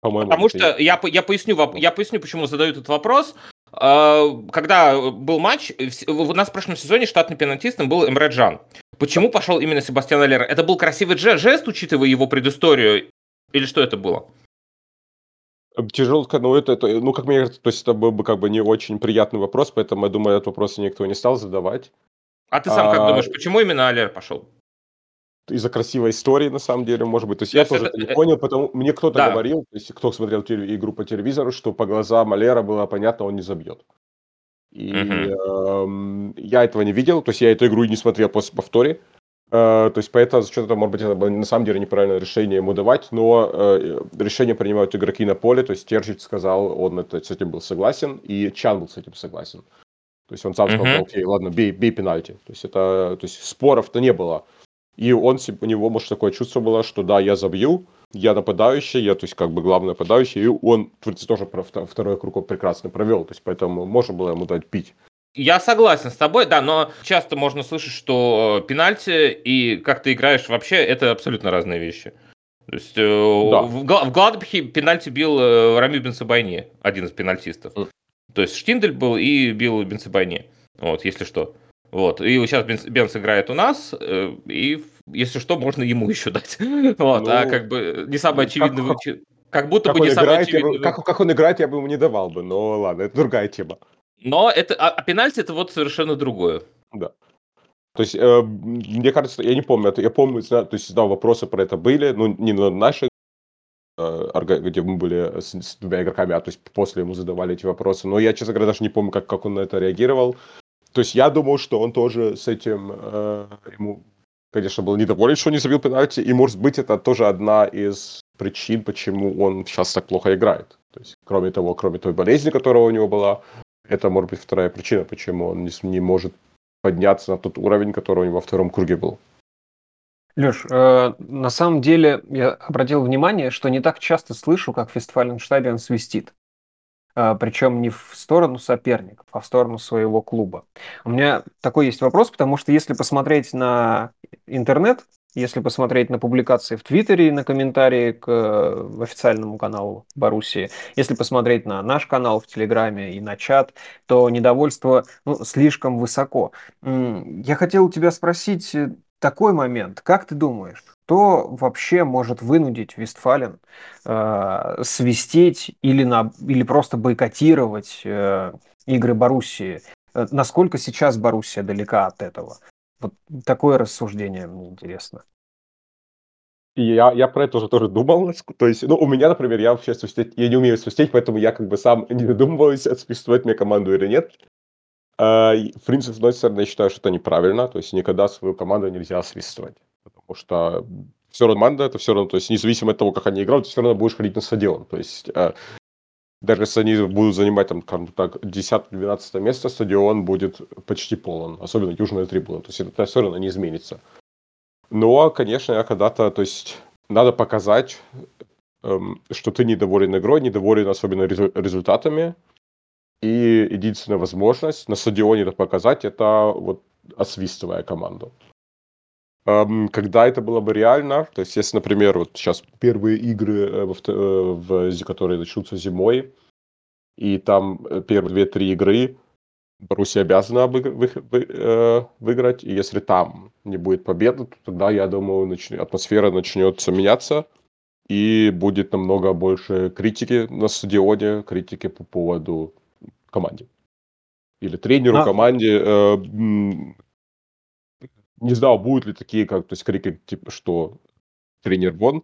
По-моему, Потому что я, я, поясню, я поясню, почему задаю этот вопрос. А, Когда был матч, у нас в прошлом сезоне штатным пенальтистом был Эмре Джан. Почему пошел именно Себастьян Аллер? Это был красивый жест, учитывая его предысторию? Или что это было? Тяжело сказать, ну, это, это, ну, как мне кажется, то есть это был бы как бы не очень приятный вопрос, поэтому я думаю, этот вопрос никто не стал задавать. А ты сам как А, думаешь, почему именно Аллер пошел? Из-за красивой истории, на самом деле, может быть. То есть я есть тоже это- это не э, понял, потому мне кто-то да. говорил, то есть кто смотрел игру по телевизору, что по глазам Малера было понятно, он не забьет. И Мгм. эм, я этого не видел, то есть я эту игру и не смотрел после повторе. Э, то есть поэтому этого, может быть, это было на самом деле неправильное решение ему давать, но э, решение принимают игроки на поле, то есть Терчич сказал, он это, с этим был согласен, и Чан был с этим согласен. То есть он сам сказал, Мгм. окей, ладно, бей, бей пенальти. То есть это, то есть споров-то не было. И он, у него, может, такое чувство было, что да, я забью, я нападающий, я, то есть, как бы главный нападающий, и он, в принципе, тоже второй круг прекрасно провел, то есть, поэтому можно было ему дать пить. Я согласен с тобой, да, но часто можно слышать, что э, пенальти и как ты играешь вообще, это абсолютно разные вещи. То есть э, Да. в, в Гладбахе пенальти бил э, Рамиль Бенцебайни, один из пенальтистов. Мгм. То есть Штиндель был и бил Бенцебайни, вот, если что. Вот, и сейчас Бенц, Бенц играет у нас, э, и если что, можно ему [laughs] еще дать. Вот, а Ну, как бы не самый очевидный как- вычет. Как будто Как бы не самый играет, я бы- очевидный как, как он играет, я бы ему не давал бы, но ладно, это другая тема. Но это, а, а пенальти это вот совершенно другое. Да. То есть, э, мне кажется, я не помню, я помню, то есть, да, вопросы про это были, ну, не на нашей, э, где мы были с, с двумя игроками, а то есть после ему задавали эти вопросы, но я, честно говоря, даже не помню, как, как он на это реагировал. То есть, я думал, что он тоже с этим, э, ему, конечно, был недоволен, что не забил пенальти, и, может быть, это тоже одна из причин, почему он сейчас так плохо играет. То есть, кроме того, кроме той болезни, которая у него была, это, может быть, вторая причина, почему он не, не может подняться на тот уровень, который у него во втором круге был. Леш, э, на самом деле я обратил внимание, что не так часто слышу, как Вестфаленштадион свистит. Э, причем не в сторону соперников, а в сторону своего клуба. У меня такой есть вопрос, потому что если посмотреть на интернет, если посмотреть на публикации в Твиттере, на комментарии к э, официальному каналу Боруссии, если посмотреть на наш канал в Телеграме и на чат, то недовольство ну, слишком высоко. Я хотел у тебя спросить э, такой момент. Как ты думаешь, кто вообще может вынудить Вестфален э, свистеть или, на, или просто бойкотировать э, игры Боруссии? Э, Насколько сейчас Боруссия далека от этого? Вот такое рассуждение мне интересно. Я, я про это уже тоже думал. То есть, ну, у меня, например, я вообще свистеть, я не умею свистеть, поэтому я как бы сам не додумываюсь, отсвистывать мне команду или нет. А, в принципе, с одной стороны, я считаю, что это неправильно, то есть никогда свою команду нельзя свистывать, потому что все равно команда, это все равно, то есть независимо от того, как они играют, ты все равно будешь ходить на стадион, то есть э, даже если они будут занимать там, скажем так, 10-12 место, стадион будет почти полон, особенно южная трибуна, то есть это все равно не изменится. Но, конечно, я когда-то, то есть надо показать, эм, что ты недоволен игрой, недоволен особенно резу- результатами, и единственная возможность на стадионе это показать, это вот освистывая команду. Эм, Когда это было бы реально, то есть если, например, вот сейчас первые игры, э, э, в, которые начнутся зимой, и там э, первые две-три игры Боруссия обязана выиграть, и если там не будет победы, то тогда, я думаю, начне- атмосфера начнется меняться, и будет намного больше критики на стадионе, критики по поводу команде. Или тренеру, А- команде. э, Не знаю, будут ли такие, как, то есть, крики, типа, что тренер вон.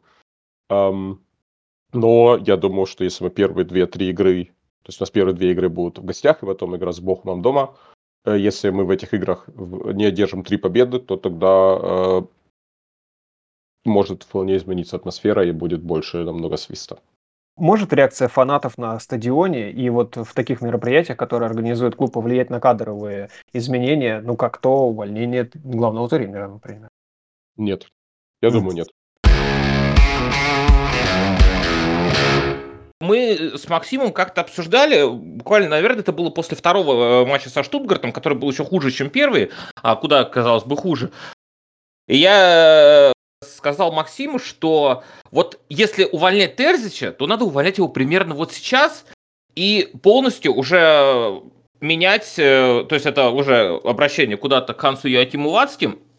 Um, но я думаю, что если мы первые две-три игры, то есть у нас первые две игры будут в гостях, и потом игра с Бохумом дома, э, если мы в этих играх не одержим три победы, то тогда э, может вполне измениться атмосфера и будет больше намного свиста. Может реакция фанатов на стадионе и вот в таких мероприятиях, которые организует клуб, повлиять на кадровые изменения, ну как то увольнение главного тренера, например? Нет. Я думаю, нет. Мы с Максимом как-то обсуждали, буквально, наверное, это было после второго э, матча со Штутгартом, который был еще хуже, чем первый, а куда, казалось бы, хуже. И я сказал Максиму, что вот если увольнять Терзича, то надо увольнять его примерно вот сейчас и полностью уже менять, э, то есть это уже обращение куда-то к Хансу Якиму Вацким, Э,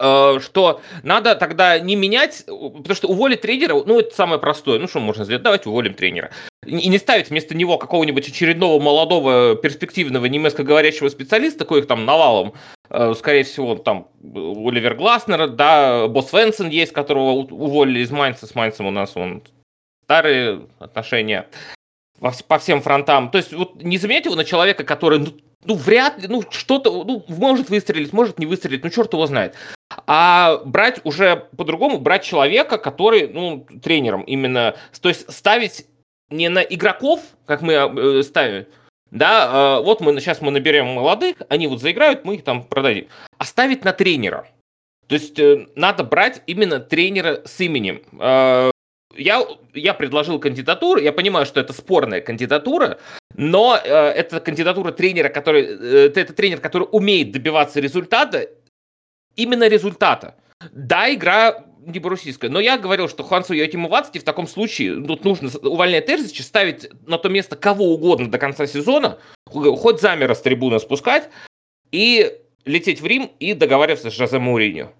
что надо тогда не менять, потому что уволить тренера, ну, это самое простое. Ну, что можно сделать? Давайте уволим тренера. И не ставить вместо него какого-нибудь очередного молодого, перспективного немецкоговорящего специалиста, коих там навалом, э, скорее всего, там Оливер Гласнер, да, Босс Венсен есть, которого уволили из Майнца, с Майнцем у нас он старые отношения по всем фронтам. То есть вот не заменять его на человека, который ну, ну, вряд ли, ну, что-то, ну, может выстрелить, может не выстрелить, ну, черт его знает. А брать уже по-другому, брать человека, который, ну, тренером именно, то есть ставить не на игроков, как мы э, ставим, да, э, вот мы сейчас мы наберем молодых, они вот заиграют, мы их там продадим, а ставить на тренера. То есть э, надо брать именно тренера с именем. Э, я, я предложил кандидатуру, я понимаю, что это спорная кандидатура, но э, это кандидатура тренера, который, э, это тренер, который умеет добиваться результата, именно результата. Да, игра не боруссийская, но я говорил, что Хансу Йотиму Вацки в таком случае тут нужно увольнять Терзича, ставить на то место кого угодно до конца сезона, хоть замера с трибуны спускать и лететь в Рим и договариваться с Жозе Мауриньо.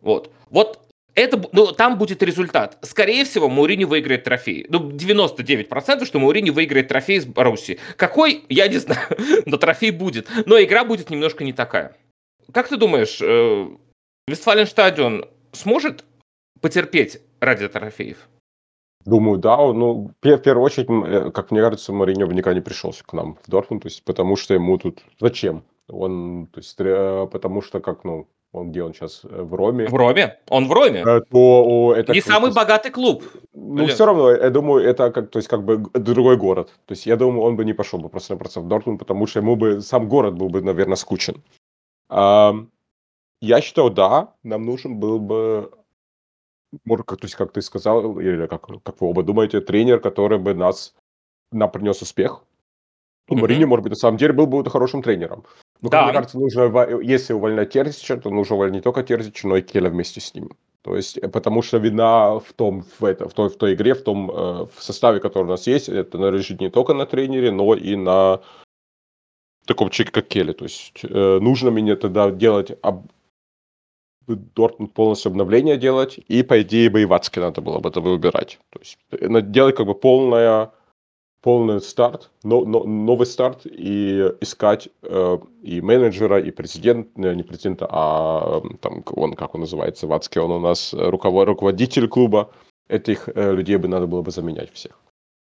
Вот. Вот это, ну, там будет результат. Скорее всего, Маурини выиграет трофей. Ну, 99%, что Маурини выиграет трофей с Баруси. Какой, я не знаю, [laughs] но трофей будет. Но игра будет немножко не такая. Как ты думаешь, э, Вестфаленстадион сможет потерпеть ради трофеев? Думаю, да. Ну, в первую очередь, э, как мне кажется, Мариньо бы никогда не пришелся к нам в Дортмунд, то есть, потому что ему тут... Зачем? Он, то есть, потому что, как, ну, он где он сейчас э, в Роме? В Роме? Он в Роме? Э, то о, это не самый богатый клуб. Ну, Или... все равно, я думаю, это как, то есть, как бы другой город. То есть, я думаю, он бы не пошел бы просто-напросто в Дортмунд, потому что ему бы сам город был бы, наверное, скучен. Я считаю, да, нам нужен был бы, может, то есть, как ты сказал, или как, как вы оба думаете, тренер, который бы нас нам принес успех. Ну, mm-hmm. Марини, может быть, на самом деле был бы хорошим тренером. Ну, да. мне кажется, нужно, если увольнять Терзича, то нужно увольнять не только Терзича, но и Келя вместе с ним. То есть, э, потому что вина в том, в, это, в, той, в той игре, в том э, в составе, который у нас есть, это лежит не только на тренере, но и на таком человеке, как Келли. То есть, э, нужно мне тогда делать об... Дортмунд полностью обновление делать, и, по идее, бы и Вацке надо было бы это выбирать. То есть, э, делать как бы полное полный старт, но, но, новый старт и искать э, и менеджера, и президент, э, не президента, а там он, как он называется, Вацкий, он у нас руковод, руководитель клуба. Этих э, людей бы надо было бы заменять всех.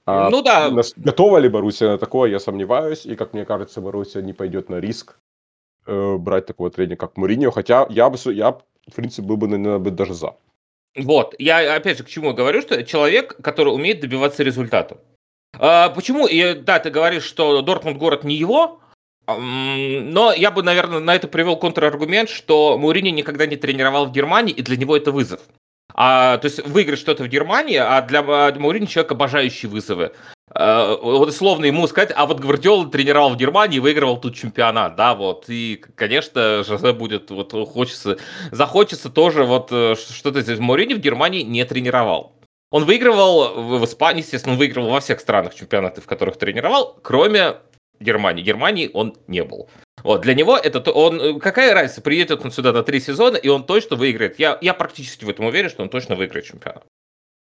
А ну да. Готова ли Боруссия на такое, я сомневаюсь. И, как мне кажется, Боруссия не пойдет на риск э, брать такого тренера, как Мourinho. Хотя я бы, я, в принципе, был бы, наверное, даже за. Вот, я опять же к чему говорю, что человек, который умеет добиваться результата. А, почему? И да, ты говоришь, что Дортмунд город не его, но я бы, наверное, на это привел контраргумент, что Мурини никогда не тренировал в Германии, и для него это вызов. А, то есть выиграть что-то в Германии, а для, Маурини человек, обожающий вызовы. А, вот условно ему сказать, а вот Гвардиола тренировал в Германии выигрывал тут чемпионат, да, вот. И, конечно, Жозе [laughs] будет, вот, хочется, захочется тоже вот э, что-то здесь. Маурини в Германии не тренировал. Он выигрывал в Испании, естественно, он выигрывал во всех странах чемпионаты, в которых тренировал, кроме Германии. Германии он не был. Вот, для него это он какая разница, приедет он сюда на три сезона, и он точно выиграет. Я, я практически в этом уверен, что он точно выиграет чемпионат.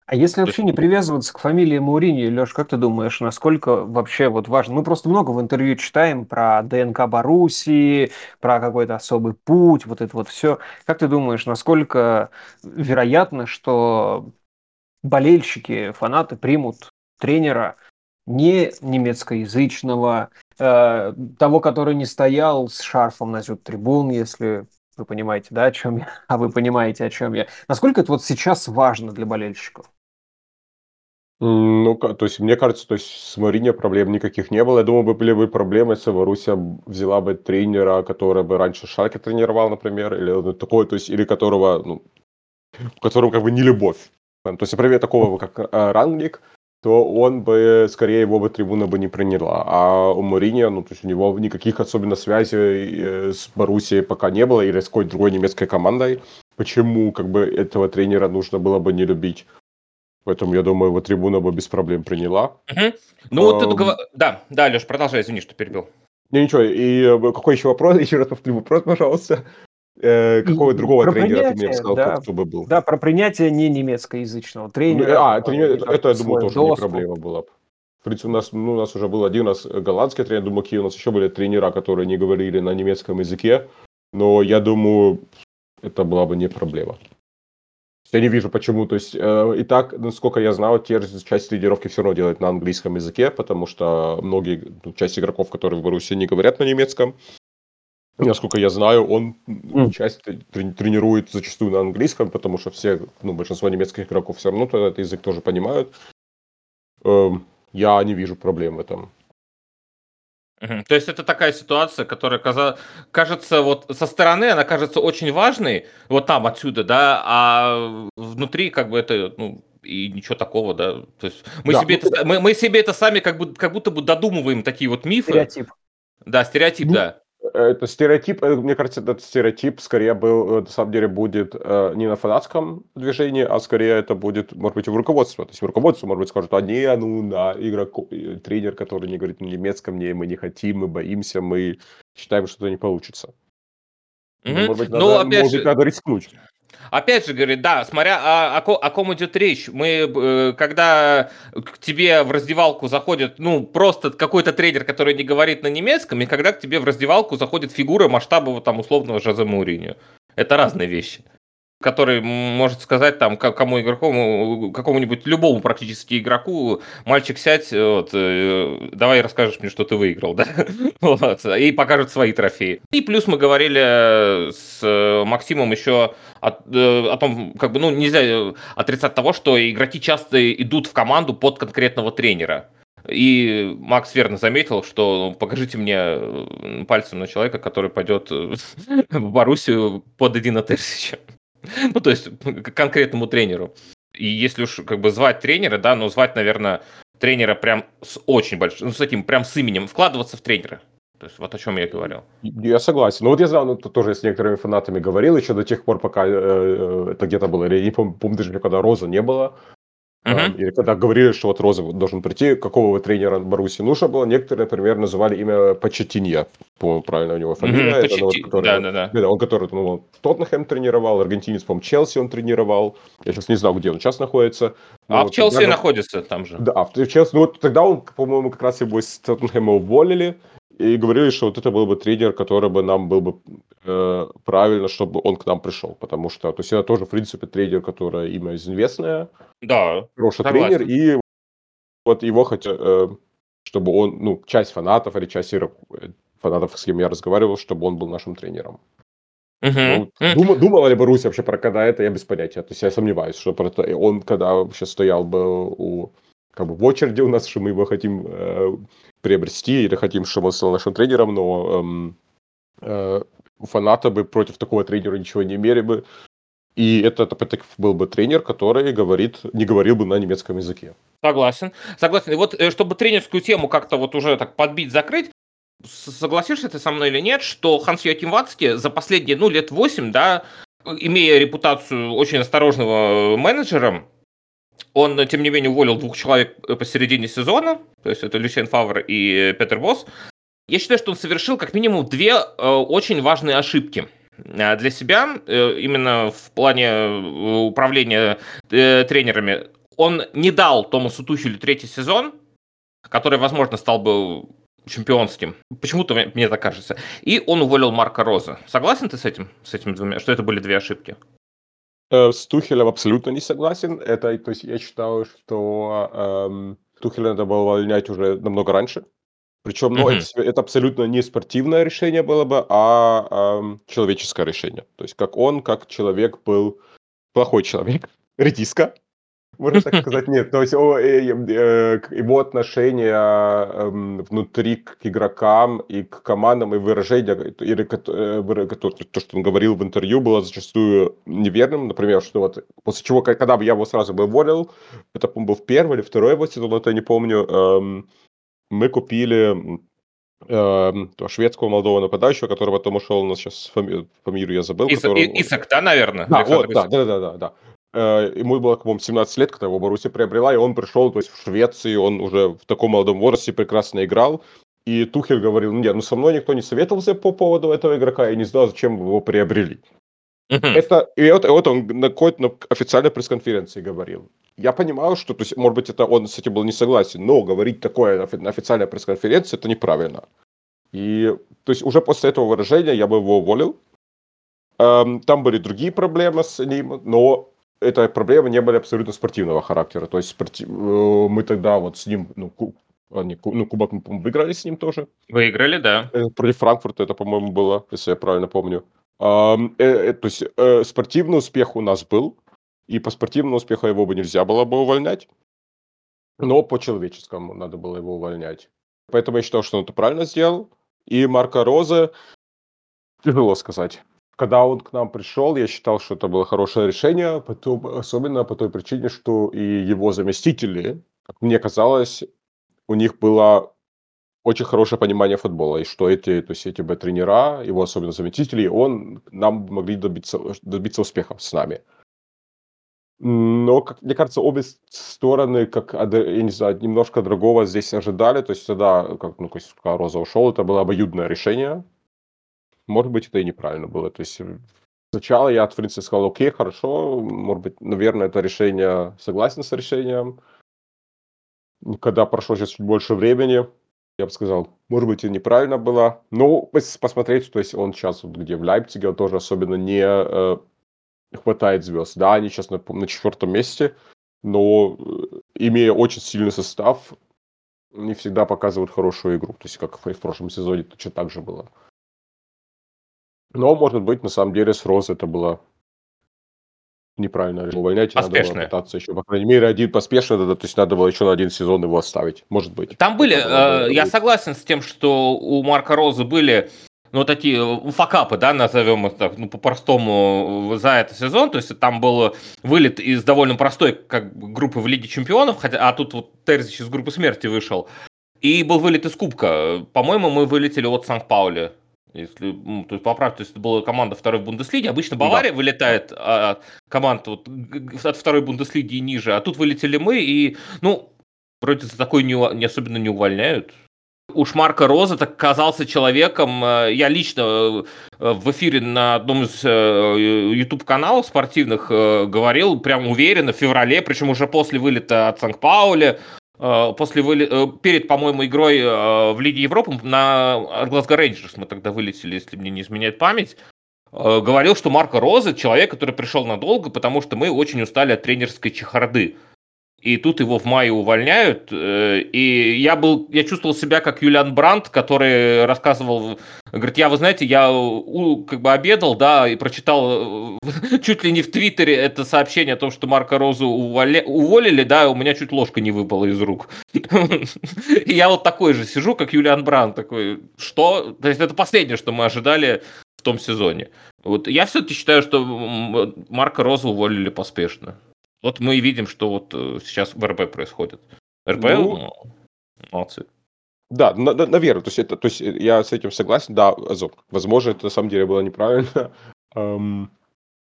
А если вообще не привязываться к фамилии Мауриньо, Леш, как ты думаешь, насколько вообще вот важно? Мы просто много в интервью читаем про ДНК Боруссии, про какой-то особый путь, вот это вот все. Как ты думаешь, насколько вероятно, что болельщики, фанаты примут тренера не немецкоязычного, э, того, который не стоял с шарфом на трибун, если вы понимаете, да, о чем я, [laughs] а вы понимаете, о чем я. Насколько это вот сейчас важно для болельщиков? Ну, то есть, мне кажется, то есть с Марине проблем никаких не было. Я думаю, бы были бы проблемы, если Боруссия взяла бы тренера, который бы раньше Шальке тренировал, например, или ну, такой, то есть, или которого, ну, у которого как бы не любовь. То есть, например, такого, как э, Рангник, то он бы, скорее, его бы трибуна бы не приняла. А у Мourinho, ну, то есть у него никаких особенно связей э, с Боруссией пока не было, или с какой-то другой немецкой командой. Почему, как бы, этого тренера нужно было бы не любить? Поэтому, я думаю, его трибуна бы без проблем приняла. Угу. Ну, вот ты договор... Да, да, Леш, продолжай, извини, что перебил. Не, ничего, и э, какой еще вопрос? [laughs] Еще раз повтори вопрос, пожалуйста. Э, какого и другого тренера ты мне сказал, да, кто бы был? Да, про принятие не немецкоязычного тренера. Ну, а, тренер, это, я думаю, тоже доску. не проблема была. В принципе, у нас, ну, у нас уже был один раз голландский тренер, думаю, какие у нас еще были тренера, которые не говорили на немецком языке, но я думаю, это была бы не проблема. Я не вижу, почему. То есть, э, и так, насколько я знаю, те же часть тренировки все равно делают на английском языке, потому что многие, ну, часть игроков, которые в Боруссии не говорят на немецком. Насколько я знаю, он mm. часть тренирует зачастую на английском, потому что все, ну, большинство немецких игроков все равно этот язык тоже понимают. Эм, я не вижу проблем в этом. То есть это такая ситуация, которая кажется вот со стороны она кажется очень важной, вот там отсюда, да, а внутри как бы это ну и ничего такого, да. То есть мы да, себе ну, это мы, мы себе это сами как бы как будто бы додумываем такие вот мифы. Стереотип. Да, стереотип, ну, да. Это стереотип, э, мне кажется, этот стереотип скорее был, э, на самом деле, будет э, не на фанатском движении, а скорее это будет, может быть, в руководстве. То есть в руководстве, может быть, скажут, а не, ну, на игроку, тренер, который не говорит на немецком, не, мы не хотим, мы боимся, мы считаем, что это не получится. Mm-hmm. Может быть, надо, ну, опять может же... надо рискнуть. Опять же, говорит, да, смотря о, о, о ком идет речь. Мы, э, когда к тебе в раздевалку заходит, ну, просто какой-то трейдер, который не говорит на немецком, и когда к тебе в раздевалку заходит фигура масштаба вот, там условного Жозе Мауриньо. Это разные вещи который может сказать там кому игроку, какому-нибудь любому практически игроку, мальчик сядь, вот, э, давай расскажешь мне, что ты выиграл, [laughs] да, вот, и покажет свои трофеи. И плюс мы говорили с Максимом еще о, э, о том, как бы, ну, нельзя отрицать того, что игроки часто идут в команду под конкретного тренера. И Макс верно заметил, что ну, покажите мне э, пальцем на человека, который пойдет [laughs] в Боруссию под Эдина Терсича. [laughs] Ну, то есть к конкретному тренеру. И если уж как бы звать тренера, да, ну, звать, наверное, тренера прям с очень большим, ну, с таким прям с именем, вкладываться в тренера. То есть вот о чем я говорил. Я согласен. Ну вот я знаю, ну, тоже с некоторыми фанатами говорил еще до тех пор, пока э, э это где-то было. Я не помню, помню даже, когда Роза не было. Uh-huh. Или когда говорили, что вот Розов должен прийти, какого тренера Баруси нужно было, некоторые, например, называли имя Почетинья, по-моему, правильно у него фамилия. Uh-huh. Это, ну, вот, который, да, да, да. Он, который ну, Тоттенхэм тренировал, аргентинец, по-моему, Челси он тренировал. Я сейчас не знаю, где он сейчас находится. А вот, в Челси тогда... находится там же. Да, в Челси. Ну вот тогда он, по-моему, как раз его из Тоттенхэма уволили. И говорили, что вот это был бы тренер, который бы нам был бы э, правильно, чтобы он к нам пришел. Потому что, то есть это тоже, в принципе, тренер, который имя известное. Да, Хороший согласен. тренер. И вот его хотят, э, чтобы он, ну, часть фанатов или часть фанатов, с кем я разговаривал, чтобы он был нашим тренером. Uh-huh. Ну, дум, думала ли Боруссия вообще про когда это, я без понятия. То есть я сомневаюсь, что про это, он когда вообще стоял бы у как бы в очереди у нас, что мы его хотим э, приобрести или хотим, чтобы он стал нашим тренером, но эм, э, фаната бы против такого тренера ничего не имели бы. И это, опять-таки, был бы тренер, который говорит, не говорил бы на немецком языке. Согласен. Согласен. И вот, э, чтобы тренерскую тему как-то вот уже так подбить, закрыть, согласишься ты со мной или нет, что Ханс Йоким Вацке за последние, ну, лет 8, да, имея репутацию очень осторожного менеджера, он, тем не менее, уволил двух человек э, посередине сезона, то есть это Люсиан Фавр и Петер Босс. Я считаю, что он совершил как минимум две э, очень важные ошибки э, для себя, э, именно в плане э, управления э, тренерами. он не дал Томасу Тухелю третий сезон, который, возможно, стал бы чемпионским. Почему-то мне так кажется. И он уволил Марка Роза. Согласен ты с этим, с этими двумя, что это были две ошибки? Э, с Тухелем абсолютно не согласен. Это, то есть я считаю, что эм, Тухеля надо было увольнять уже намного раньше. Причем, ну, это, это абсолютно не спортивное решение было бы, а эм, человеческое решение. То есть как он, как человек был плохой человек, редиска, можно так сказать, нет. То есть о, э, э, его отношение э, внутри к игрокам и к командам и выражение, и, э, то, что он говорил в интервью, было зачастую неверным. Например, что вот после чего, когда бы я его сразу бы уволил, это, по был в первый или второй его сезон, это я не помню, э, мы купили э, шведского молодого нападающего, который потом ушел, у нас сейчас фами- фамилию я забыл. Ис-. Исак, да, наверное? Да, вот, да, да, да, да, да. Ему было, по-моему, 17 лет, когда его Боруссия приобрела, и он пришел, то есть в Швеции, он уже в таком молодом возрасте прекрасно играл. И Тухель говорил, ну нет, ну со мной никто не советовался по поводу этого игрока, и не знал, зачем его приобрели. Это, и вот, вот он на какой-то на официальной пресс-конференции говорил. Я понимаю, что, то есть, может быть, это он с этим был не согласен, но говорить такое на официальной пресс-конференции, это неправильно. И, то есть, уже после этого выражения я бы его уволил. Эм, там были другие проблемы с ним, но это проблемы не были абсолютно спортивного характера. То есть спорти... Э, мы тогда вот с ним, ну, ку... Они, ну, кубок мы, выиграли с ним тоже. Выиграли, да. Э, против Франкфурта это, по-моему, было, если я правильно помню. А, э, э, то есть э, спортивный успех у нас был, и по спортивному успеху его бы нельзя было бы увольнять, но по человеческому надо было его увольнять. Поэтому я считал, что он это правильно сделал. И Марка Роза, тяжело сказать когда он к нам пришел, я считал, что это было хорошее решение, потом, особенно по той причине, что и его заместители, как мне казалось, у них было очень хорошее понимание футбола, и что эти, то есть эти бы тренера, его особенно заместители, он, нам могли добиться, добиться успехов с нами. Но, как мне кажется, обе стороны, как, я не знаю, немножко другого здесь ожидали. То есть тогда, как, ну, когда Роза ушел, это было обоюдное решение. Может быть, это и неправильно было. То есть э, сначала я, в принципе, сказал, окей, хорошо, может быть, наверное, это решение, согласен с решением. Когда прошло сейчас чуть больше времени, я бы сказал, может быть, и неправильно было. Но посмотреть, то есть он сейчас, вот, где в Лейпциге, он тоже особенно не э, хватает звезд. Да, они сейчас на, на четвертом месте, но э, имея очень сильный состав, не всегда показывают хорошую игру. То есть, как в, в прошлом сезоне точно так же было. Но, может быть, на самом деле с Роз это было неправильно. Увольнять надо было пытаться еще, по крайней мере, один поспешно, то есть надо было еще на один сезон его оставить, может быть. Там были, э, я согласен с тем, что у Марка Розы были ну, такие э, факапы, да, назовем их так, ну, по-простому, э, за этот сезон. То есть там был вылет из довольно простой как группы в Лиге Чемпионов, хотя, а тут вот Терзич из группы смерти вышел. И был вылет из Кубка. По-моему, мы вылетели от Сан-Паули. Если, ну, то есть поправь, то есть это была команда второй Бундеслиги. Обычно Бавария да. вылетает а, от команд вот, от второй Бундеслиги и ниже, а тут вылетели мы, и, ну, вроде за такой не, не особенно не увольняют. Уж Марка Роза так казался человеком. Э, я лично э, в эфире на одном из э, YouTube-каналов спортивных говорил, прям уверенно, в феврале, причем уже после вылета от Сан-Пауля, Э, после выли... Э, перед, по-моему, игрой э, в Лиге Европы на Глазго Рейнджерс мы тогда вылетели, если мне не изменяет память, говорил, что Марко Роза человек, который пришел надолго, потому что мы очень устали от тренерской чехарды и тут его в мае увольняют, э, и я был, я чувствовал себя как Юлиан Брандт, который рассказывал, говорит, я, вы знаете, я как бы обедал, да, и прочитал э, [laughs] чуть ли не в Твиттере это сообщение о том, что Марка Розу уволи, уволили, да, у меня чуть ложка не выпала из рук. [laughs] И я вот такой же сижу, как Юлиан Брандт, такой, что? То есть это последнее, что мы ожидали в том сезоне. Вот я все-таки считаю, что Марка Розу уволили поспешно. Вот мы и видим, что вот э, сейчас в РБ происходит. РБ, ну, ну, молодцы. Да, на, на, наверное, то есть, это, то есть э, я с этим согласен, да, возможно, это на самом деле было неправильно. Um,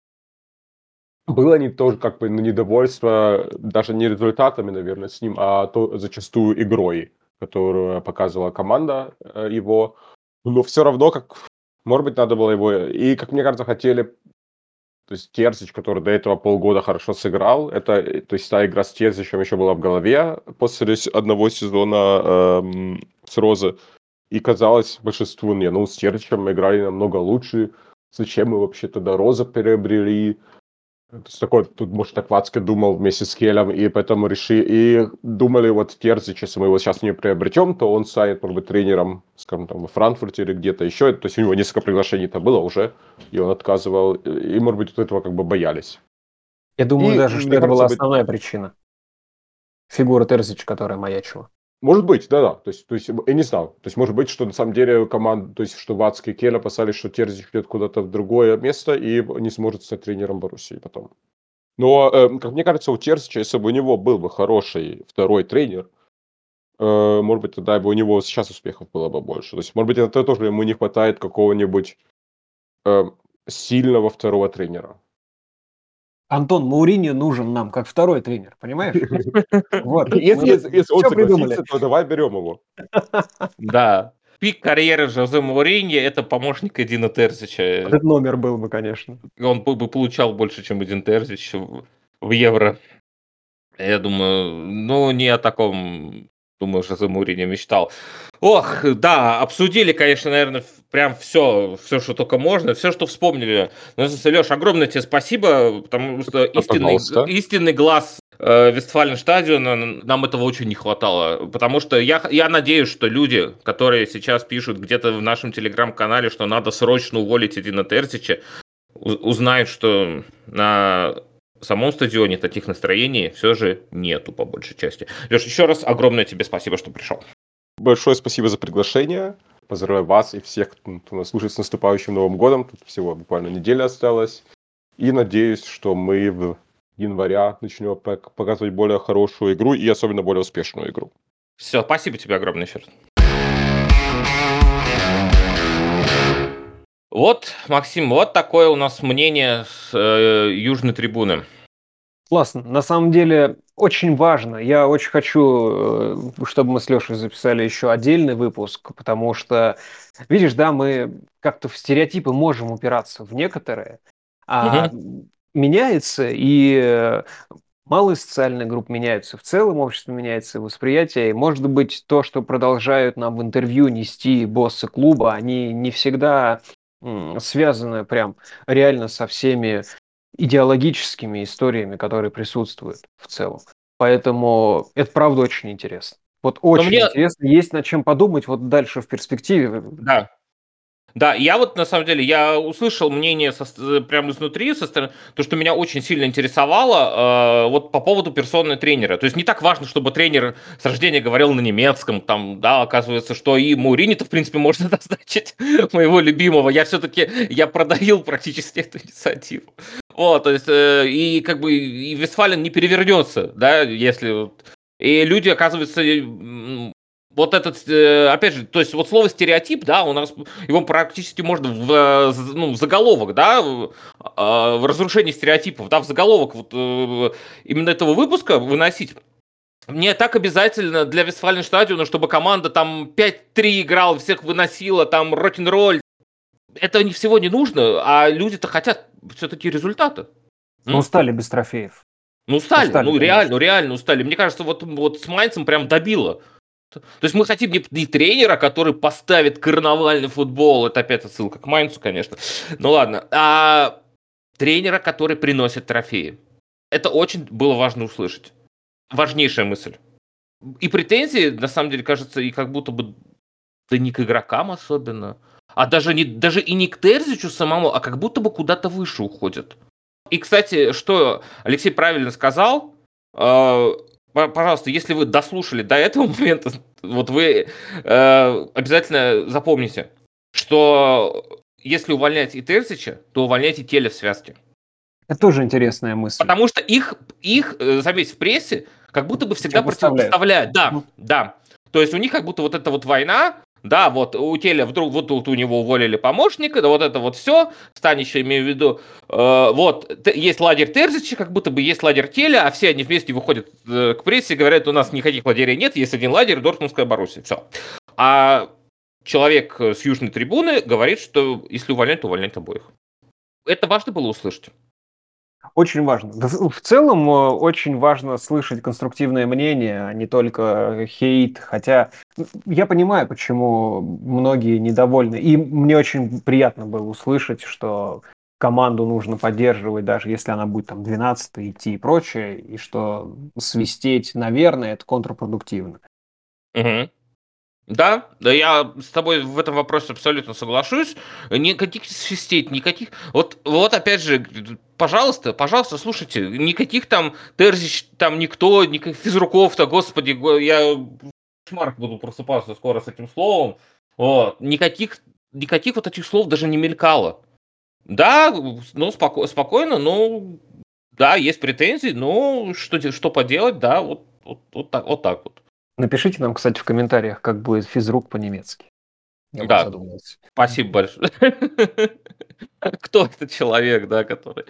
[laughs] было не тоже как бы недовольство, даже не результатами, наверное, с ним, а то зачастую игрой, которую показывала команда э, его. Но все равно, как, может быть, надо было его, и, как мне кажется, хотели то есть Терзич, который до этого полгода хорошо сыграл, это, то есть та игра с Терзичем еще была в голове после одного сезона эм, с Розы. И казалось большинству, не, ну, с Терзичем мы играли намного лучше. Зачем мы вообще тогда Роза приобрели? То есть такой, тут, может, так Вацке думал вместе с Келем, и поэтому решили, и думали, вот Терзич, если мы его сейчас не приобретем, то он станет, может быть, тренером, скажем, там, во Франкфурте или где-то еще. То есть у него несколько приглашений-то было уже, и он отказывал, и, может быть, от этого как бы боялись. Я думаю и, даже, что это была основная быть... причина. Фигура Терзича, которая маячила. Может быть, да-да. То есть, то есть, я не знал. То есть, может быть, что на самом деле команда, то есть, что Вацки и Кель опасались, что Терзич идет куда-то в другое место и не сможет стать тренером Боруссии потом. Но, э, как мне кажется, у Терзича, если бы у него был бы хороший второй тренер, э, может быть, тогда бы у него сейчас успехов было бы больше. То есть, может быть, это тоже ему не хватает какого-нибудь э, сильного второго тренера. Антон Мауриньо нужен нам как второй тренер, понимаешь? [laughs] Вот. Если, если он согласится, то давай берем его. [laughs] Да. Пик карьеры Жозе Мауриньо – это помощник Эдина Терзича. Этот номер был бы, конечно. Он бы получал больше, чем Эдин Терзич в евро. Я думаю, ну, не о таком думаю, Жозе Мауриньо мечтал. Ох, да, обсудили, конечно, наверное, прям все, все, что только можно, все, что вспомнили. Ну, Леш, огромное тебе спасибо, потому что истинный, истинный глаз э, Вестфален стадиона, нам этого очень не хватало. Потому что я, я надеюсь, что люди, которые сейчас пишут где-то в нашем телеграм-канале, что надо срочно уволить Эдина Терзича, узнают, что на самом стадионе таких настроений все же нету по большей части. Леш, еще раз огромное тебе спасибо, что пришел. Большое спасибо за приглашение. Поздравляю вас и всех, кто нас слушает с наступающим Новым годом. Тут всего буквально неделя осталась. И надеюсь, что мы в января начнем показывать более хорошую игру и особенно более успешную игру. Все, спасибо тебе огромное еще раз. Вот, Максим, вот такое у нас мнение с э, южной трибуны. Классно. На самом деле очень важно. Я очень хочу, э, чтобы мы с Лешей записали еще отдельный выпуск, потому что, видишь, да, мы как-то в стереотипы можем упираться в некоторые, а угу. меняется и э, малые социальные группы меняются, в целом общество меняется, восприятие. И, может быть, то, что продолжают нам в интервью нести боссы клуба, они не всегда связаны прям реально со всеми идеологическими историями, которые присутствуют в целом. Поэтому это правда очень интересно. Вот очень мне... интересно, есть над чем подумать вот дальше в перспективе. Да, да, я вот на самом деле, я услышал мнение со, прямо изнутри, со стороны, то, что меня очень сильно интересовало, э, вот по поводу персоны тренера. То есть не так важно, чтобы тренер с рождения говорил на немецком, там, да, оказывается, что и Маурини-то, в принципе, можно [laughs] назначить моего любимого. Я все-таки, я продавил практически эту инициативу. Вот, то есть, э, и как бы, и Вестфален не перевернется, да, если... И люди, оказывается, вот этот, э, опять же, то есть вот слово стереотип, да, у нас его практически можно в, ну, в заголовок, да, в, а, в разрушении стереотипов, да, в заголовок вот э, именно этого выпуска выносить. Мне так обязательно для Вестфального стадиона, чтобы команда там 5-3 играла, всех выносила, там рок-н-ролл. Это не всего не нужно, а люди-то хотят все-таки результата. Ну, устали без трофеев. Ну, устали, устали ну, конечно. реально, реально устали. Мне кажется, вот, вот с Майнцем прям добило. То есть мы хотим не, не тренера, который поставит карнавальный футбол, это опять отсылка к Майнцу, конечно, ну ладно, а тренера, который приносит трофеи. Это очень было важно услышать. Важнейшая мысль. И претензии, на самом деле, кажется, и как будто бы да не к игрокам особенно, а даже, не, даже и не к Терзичу самому, а как будто бы куда-то выше уходят. И, кстати, что Алексей правильно сказал, э, пожалуйста, если вы дослушали до этого [laughs] момента, вот вы э, обязательно запомните, что если увольнять и Терзича, то увольняйте Теля в связке. Это тоже интересная мысль. Потому что их, их э, заметь, в прессе как будто бы всегда противопоставляют. Да, ну. да. То есть у них как будто вот эта вот война, да, вот у Теля вдруг, вот тут у него уволили помощника, да вот это вот все, Станич, имею в виду, э, вот, есть лагерь Терзича, как будто бы есть лагерь Теля, а все они вместе выходят э, к прессе и говорят, у нас никаких лагерей нет, есть один лагерь, Дортмундская Боруссия, все. А человек с южной трибуны говорит, что если увольнять, то увольнять обоих. Это важно было услышать. Очень важно. В целом э, очень важно слышать конструктивное мнение, а не только хейт. Хотя я понимаю, почему многие недовольны. И мне очень приятно было услышать, что команду нужно поддерживать, даже если она будет там 12 идти и прочее, и что свистеть, наверное, это контрпродуктивно. Угу. Да, да, я с тобой в этом вопросе абсолютно соглашусь. Никаких свистеть, никаких... Вот, вот опять же, пожалуйста, пожалуйста, слушайте, никаких там Терзич, там никто, никаких физруков-то, господи, я кошмар буду просыпаться скоро с этим словом. Вот, никаких, никаких вот этих слов даже не мелькало. Да, ну, споко- спокойно, ну, да, есть претензии, ну, что, что поделать, да, вот, вот, вот, так, вот так вот. Напишите нам, кстати, в комментариях, как будет физрук по-немецки. Я да, спасибо большое. [laughs] Кто этот человек, да, который...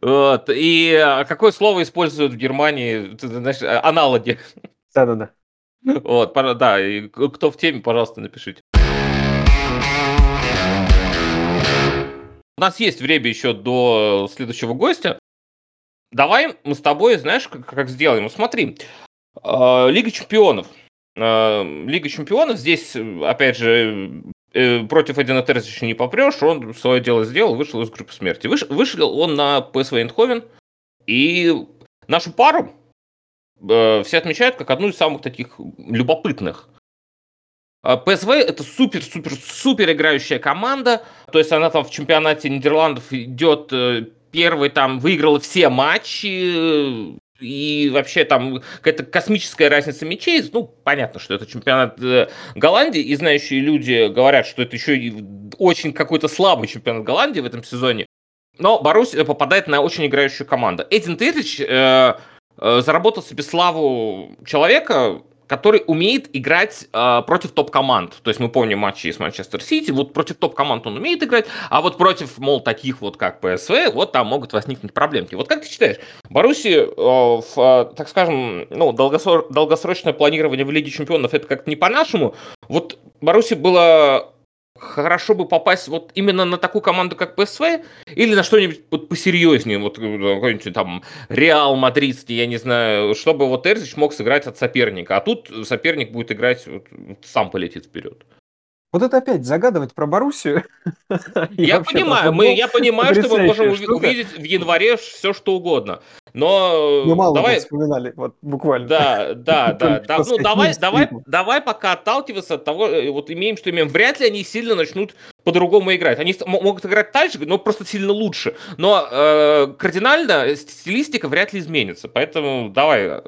Вот. И а, какое слово используют в Германии, знаешь, аналоги? Да-да-да. Вот, да, и кто в теме, пожалуйста, напишите. У нас есть время еще до следующего гостя. Давай мы с тобой, знаешь, как, как сделаем? Смотри, а, Лига чемпионов. А, Лига чемпионов здесь, опять же, э, против Эдина Терзича не попрешь, он свое дело сделал, вышел из группы смерти. Выш, вышел он на ПСВ Эйндховен, и нашу пару э, все отмечают как одну из самых таких любопытных. А, ПСВ это супер-супер-супер играющая команда, то есть она там в чемпионате Нидерландов идет э, первый, там выиграла все матчи, и вообще там какая-то космическая разница мячей. Ну, понятно, что это чемпионат э, Голландии, и знающие люди говорят, что это еще и очень какой-то слабый чемпионат Голландии в этом сезоне. Но Боруссия попадает на очень играющую команду. Эдин Террич э, э, заработал себе славу человека, который умеет играть э, против топ-команд. То есть мы помним матчи с Манчестер Сити, вот против топ-команд он умеет играть, а вот против, мол, таких вот как ПСВ, вот там могут возникнуть проблемки. Вот как ты считаешь, Баруси, э, в, э, так скажем, ну, долгосро- долгосрочное планирование в Лиге Чемпионов, это как-то не по-нашему. Вот Баруси было хорошо бы попасть вот именно на такую команду, как ПСВ, или на что-нибудь вот посерьезнее, вот э, какой-нибудь там Реал Мадридский, я не знаю, чтобы вот Эрзич мог сыграть от соперника, а тут соперник будет играть, вот, сам полетит вперед. Вот это опять загадывать про Боруссию. Я понимаю, мы, я понимаю, что мы можем увидеть в январе все, что угодно. Но мы мало давай... вспоминали, вот буквально. Да, да, [laughs] да. да. Ну, давай, давай, давай пока отталкиваться от того, э, вот имеем, что имеем. Вряд ли они сильно начнут по-другому играть. Они могут играть так же, но просто сильно лучше. Но э, кардинально стилистика вряд ли изменится. Поэтому давай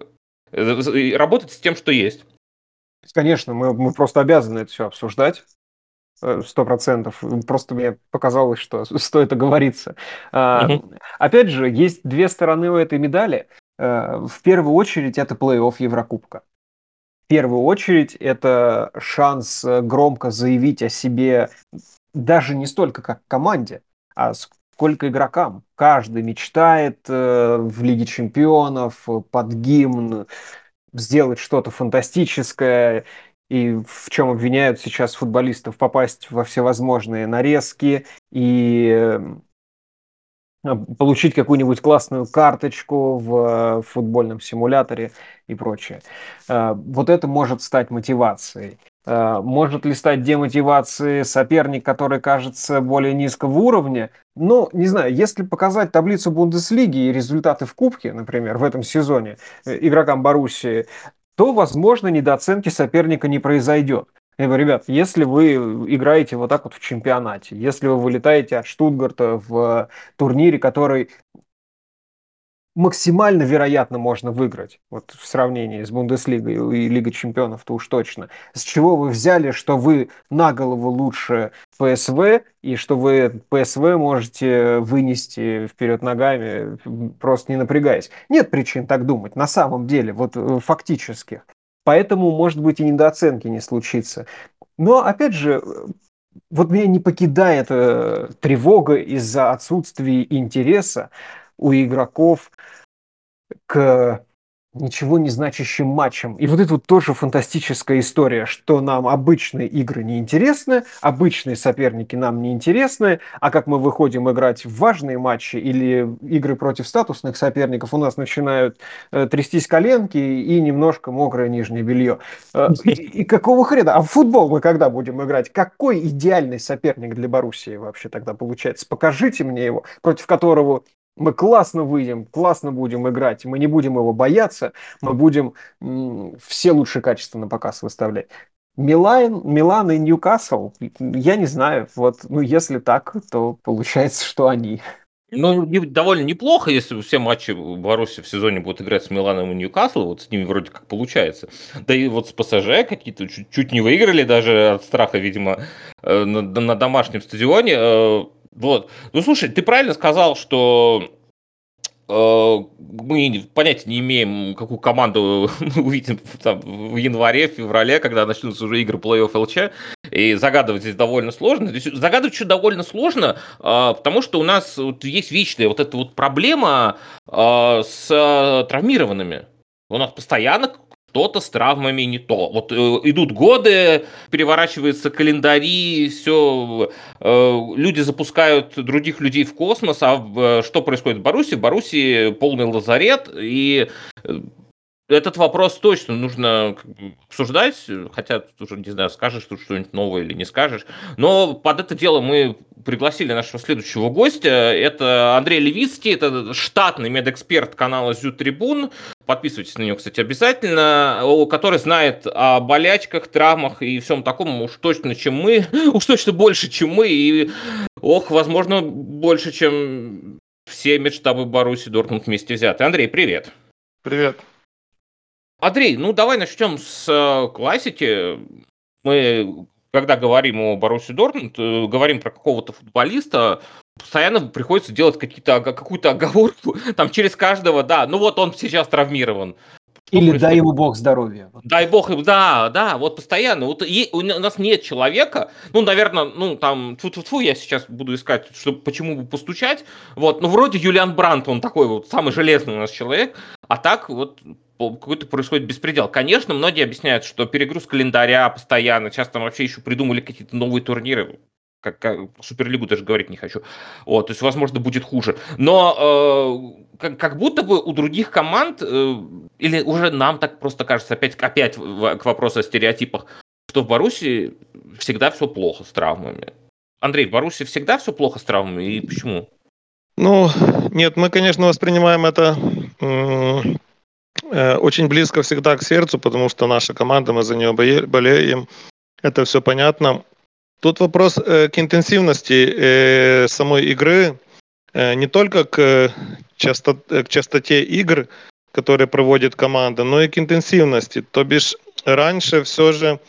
э, работать с тем, что есть. Конечно, мы, мы просто обязаны это все обсуждать. Э, сто процентов. Просто мне показалось, что [laughs] стоит оговориться. Mm-hmm. Опять же, есть две стороны у этой медали. Э, в первую очередь это плей-офф Еврокубка. В первую очередь это шанс э, громко заявить о себе даже не столько как команде, а сколько игрокам. Каждый мечтает в Лиге чемпионов под гимн сделать что-то фантастическое и в чем обвиняют сейчас футболистов попасть во всевозможные нарезки и эм, получить какую-нибудь классную карточку в футбольном симуляторе и прочее. Э, вот это может стать мотивацией. Э, может ли стать демотивацией соперник, который кажется более низкого уровня? Ну, не знаю, если показать таблицу Бундеслиги и результаты в Кубке, например, в этом сезоне э, игрокам Боруссии, то, возможно, недооценки соперника не произойдет. Я говорю, ребят, если вы играете вот так вот в чемпионате, если вы вылетаете от Штутгарта в турнире, который максимально вероятно можно выиграть, вот в сравнении с Бундеслигой и Лигой Чемпионов, то уж точно. С чего вы взяли, что вы на голову лучше ПСВ, и что вы ПСВ можете вынести вперед ногами, просто не напрягаясь? Нет причин так думать, на самом деле, вот э, фактически. Поэтому, может быть, и недооценки не случится. Но, опять же, вот меня не покидает э, тревога из-за отсутствия интереса у игроков к ничего не значащим матчем. И вот это вот тоже фантастическая история, что нам обычные игры не интересны, обычные соперники нам не интересны, а как мы выходим играть в важные матчи или игры против статусных соперников, у нас начинают э, трястись коленки и немножко мокрое нижнее белье. Э, и, и какого хрена? А в футбол мы когда будем играть? Какой идеальный соперник для Боруссии вообще тогда получается? Покажите мне его, против которого мы классно выйдем, классно будем играть, мы не будем его бояться, мы будем все лучшие качества на показ выставлять. Милан, Милан и Ньюкасл, я не знаю, вот, ну, если так, то получается, что они. Ну, довольно неплохо, если все матчи Баруси в сезоне будут играть с Миланом и Ньюкаслом, вот с ними вроде как получается. Да и вот с ПСЖ какие-то чуть, чуть не выиграли даже от страха, видимо, э, на, на домашнем стадионе. Вот. Ну, слушай, ты правильно сказал, что э, мы понятия не имеем, какую команду мы [laughs] увидим там, в январе, феврале, когда начнутся уже игры плей-офф ЛЧ. И загадывать здесь довольно сложно. Здесь загадывать еще довольно сложно, э, потому что у нас вот есть вечная вот эта вот проблема э, с травмированными. У нас постоянно что-то с травмами не то. Вот э, идут годы, переворачиваются календари, все, э, люди запускают других людей в космос, а э, что происходит в Баруси? В Баруси полный лазарет, и э, этот вопрос точно нужно обсуждать, хотя уже, не знаю, скажешь тут что-нибудь новое или не скажешь. Но под это дело мы пригласили нашего следующего гостя. Это Андрей Левицкий, это штатный медэксперт канала Зю Трибун. Подписывайтесь на него, кстати, обязательно. Который знает о болячках, травмах и всем таком уж точно, чем мы. [laughs] Уж точно больше, чем мы. И, ох, возможно, больше, чем все медштабы Баруси Дортмунд вместе взяты. Андрей, привет. Привет. Андрей, ну давай начнем с э, классики. Мы, когда говорим о Баруси Дортмунд, э, говорим про какого-то футболиста, постоянно приходится делать какие-то, какую-то оговорку, [laughs] там через каждого, да, ну вот он сейчас травмирован. Или происходит? дай ему бог здоровья. Дай бог, да, да, вот постоянно. Вот и, у нас нет человека, ну, наверное, ну, там, тьфу -тьфу -тьфу, я сейчас буду искать, что, почему бы постучать. Вот, ну, вроде Юлиан Брандт, он такой вот самый железный у нас человек, а так вот какой-то происходит беспредел. Конечно, многие объясняют, что перегруз календаря постоянно, часто там вообще еще придумали какие-то новые турниры, как, как Суперлигу даже говорить не хочу. Вот, то есть, возможно, будет хуже. Но э, как, как будто бы у других команд, э, или уже нам так просто кажется, опять, опять в, к вопросу о стереотипах, что в Баруси всегда все плохо с травмами. Андрей, в Баруси всегда все плохо с травмами, и почему? Ну, нет, мы, конечно, воспринимаем это Э, очень близко всегда к сердцу, потому что наша команда, мы за нее болеем. Это все понятно. Тут вопрос э, к интенсивности э, самой игры, не только к, частоте, к частоте игр, которые проводит команда, но и к интенсивности. То бишь раньше все же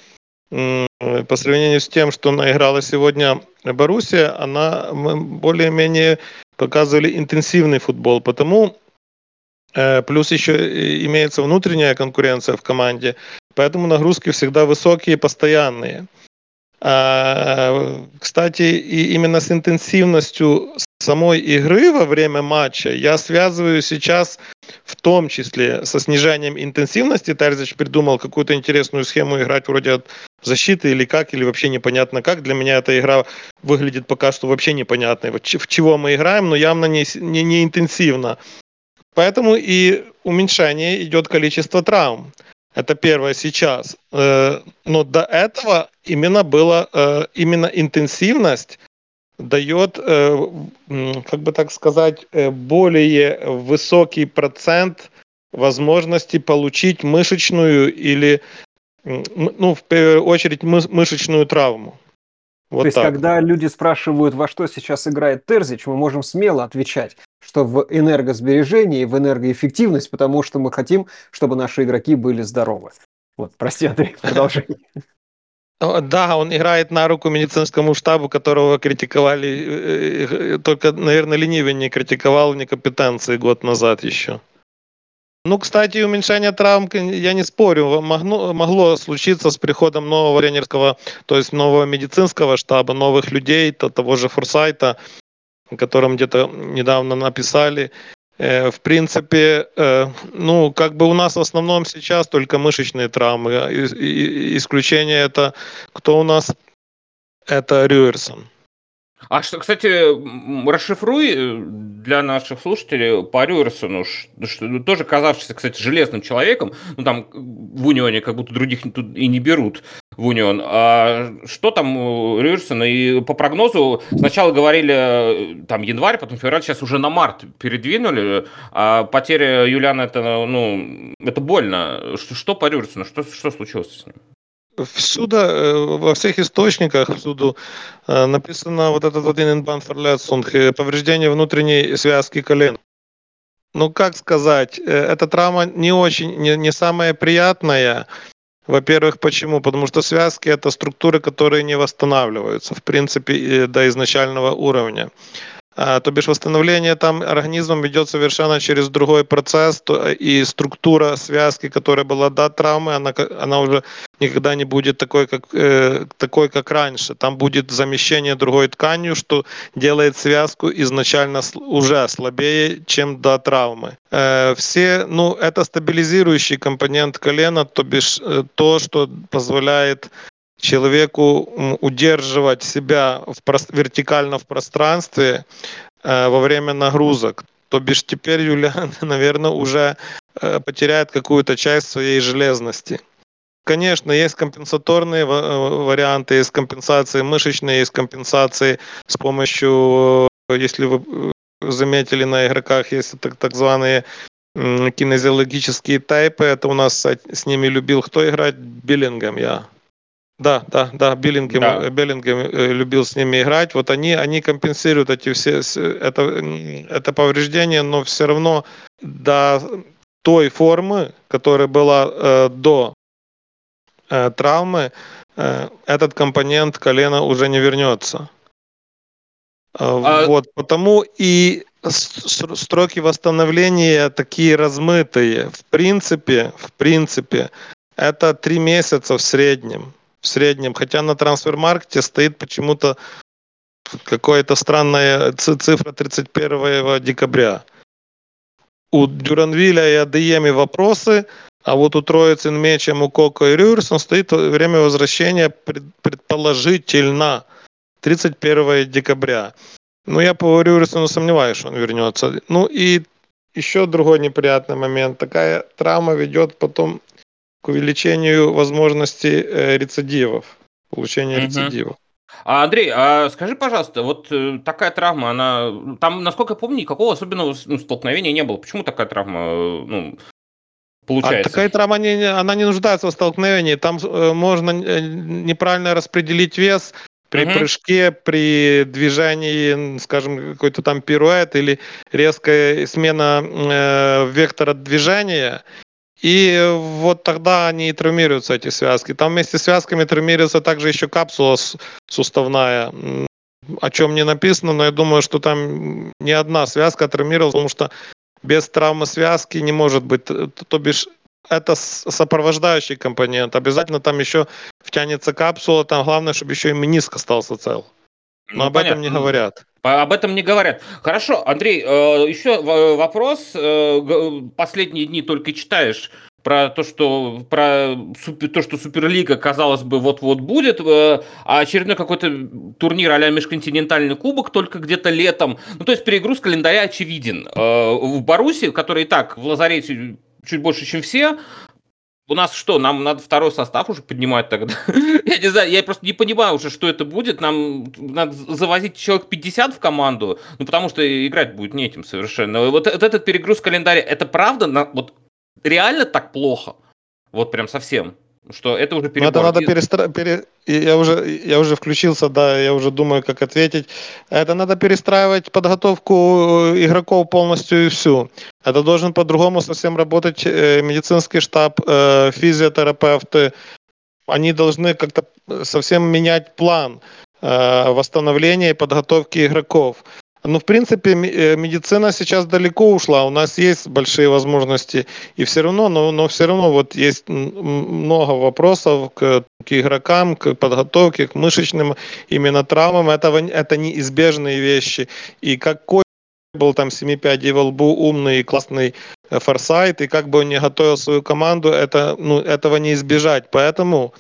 по сравнению с тем, что наиграла сегодня Боруссия, она более-менее показывали интенсивный футбол. Потому Э, плюс еще имеется внутренняя конкуренция в команде, поэтому нагрузки всегда высокие, постоянные. Кстати, и именно с интенсивностью самой игры во время матча я связываю сейчас в том числе со снижением интенсивности. Тарзич придумал какую-то интересную схему играть вроде от защиты или как, или вообще непонятно как. Для меня эта игра выглядит пока что вообще непонятной. В чего мы играем, но явно не, не, не интенсивно. Поэтому и уменьшение идет количество травм. Это первое сейчас. Э, но до этого именно было, э, именно интенсивность дает, э, как бы так сказать, более высокий процент возможности получить мышечную или, ну, в первую очередь, мышечную травму. Вот То есть, так. когда люди спрашивают, во что сейчас играет Терзич, мы можем смело отвечать, что в энергосбережение и в энергоэффективность, потому что мы хотим, чтобы наши игроки были здоровы. Вот, прости, Андрей, [laughs] продолжай. Да, он играет на руку медицинскому штабу, которого критиковали, э, э, только, наверное, ленивый не критиковал некомпетенции год назад еще. Ну, кстати, уменьшение травм, я не спорю, могло, могло случиться с приходом нового тренерского, то есть нового медицинского штаба, новых людей, то, того же Форсайта, о котором где-то недавно написали. Э, в принципе, э, ну, как бы у нас в основном сейчас только мышечные травмы. Исключение это кто у нас? Это Рюерсон. А что, кстати, расшифруй э, для наших слушателей по Рюерсону, что, тоже казавшийся, кстати, железным человеком, ну там в Унионе как будто других тут и не берут в Унион. А что там у Рюерсона? И по прогнозу сначала говорили там январь, потом февраль, сейчас уже на март передвинули. А потеря Юлиана это, ну, это больно. Что, что по Рюерсону? Что, что случилось с ним? всюду, э, во всех источниках, всюду э, написано вот этот вот инбанферлецунг, повреждение внутренней связки колен. Ну, как сказать, э, эта травма не очень, не, не самая приятная. Во-первых, почему? Потому что связки – это структуры, которые не восстанавливаются, в принципе, до изначального уровня. А, то бишь восстановление там организмом идет совершенно через другой процесс, то, и структура связки, которая была до травмы, она, она уже никогда не будет такой как, э, такой, как раньше. Там будет замещение другой тканью, что делает связку изначально уже слабее, чем до травмы. Э, все, ну, это стабилизирующий компонент колена, то бишь э, то, что позволяет человеку удерживать себя в, вертикально в пространстве э, во время нагрузок. То бишь теперь Юлиан, [laughs] наверное, уже э, потеряет какую-то часть своей железности. Конечно, есть компенсаторные э, варианты, есть компенсации мышечные, есть компенсации с помощью, если вы заметили на игроках, есть так, так званые кинезиологические тайпы. Это у нас с ними любил кто играть? Биллингем я. Да, да, да, Биллингем, да. Биллингем э, любил с ними играть. Вот они, они компенсируют эти все, это, это повреждение, но все равно до той формы, которая была э, до э, травмы, э, этот компонент колена уже не вернется. Э, а... Вот, потому и строки восстановления такие размытые. В принципе, в принципе, это три месяца в среднем в среднем. Хотя на трансфер-маркете стоит почему-то какая-то странная цифра 31 декабря. У Дюранвиля и Адееми вопросы, а вот у Троицы Мечем, у Коко и Рюрсон стоит время возвращения предположительно 31 декабря. Ну, я по Рюрсону сомневаюсь, что он вернется. Ну и еще другой неприятный момент. Такая травма ведет потом к увеличению возможности э, рецидивов, получения угу. рецидивов. А, Андрей, а скажи, пожалуйста, вот э, такая травма, она там, насколько я помню, никакого особенного ну, столкновения не было. Почему такая травма, э, ну, получается? А такая травма, не, она не нуждается в столкновении. Там э, можно неправильно распределить вес при угу. прыжке, при движении, скажем, какой-то там пируэт или резкая смена э, вектора движения, и вот тогда они и травмируются, эти связки. Там вместе с связками травмируется также еще капсула суставная, о чем не написано, но я думаю, что там не одна связка травмировалась, потому что без травмы связки не может быть. То бишь, это сопровождающий компонент. Обязательно там еще втянется капсула, там главное, чтобы еще и мениск остался цел. Но ну, об понятно. этом не говорят. Об этом не говорят. Хорошо, Андрей, э, еще вопрос. Э, последние дни только читаешь про то, что про то, что Суперлига, казалось бы, вот-вот будет, э, а очередной какой-то турнир а-ля межконтинентальный кубок только где-то летом. Ну, то есть перегруз календаря очевиден. В Баруси, который и так в лазарете чуть больше, чем все, у нас что, нам надо второй состав уже поднимать тогда? [laughs] я не знаю, я просто не понимаю уже, что это будет. Нам надо завозить человек 50 в команду, ну потому что играть будет не этим совершенно. Вот, вот этот перегруз календаря, это правда? Вот реально так плохо? Вот прям совсем? Что это уже перебор. Это надо перестра... пере... я, уже, я уже включился, да, я уже думаю, как ответить. Это надо перестраивать подготовку э, игроков полностью и всю. Это должен по-другому совсем работать э, медицинский штаб, э, физиотерапевты. Они должны как-то совсем менять план восстановления и подготовки игроков. Ну, в принципе, э, медицина сейчас далеко ушла, у нас есть большие возможности, и все равно, но, но все равно вот есть много вопросов к, к игрокам, к подготовке, к мышечным именно травмам, это, это неизбежные вещи. И какой был там 7-5 во лбу, умный, классный э, форсайт, и как бы он не готовил свою команду, это, ну, этого не избежать. Поэтому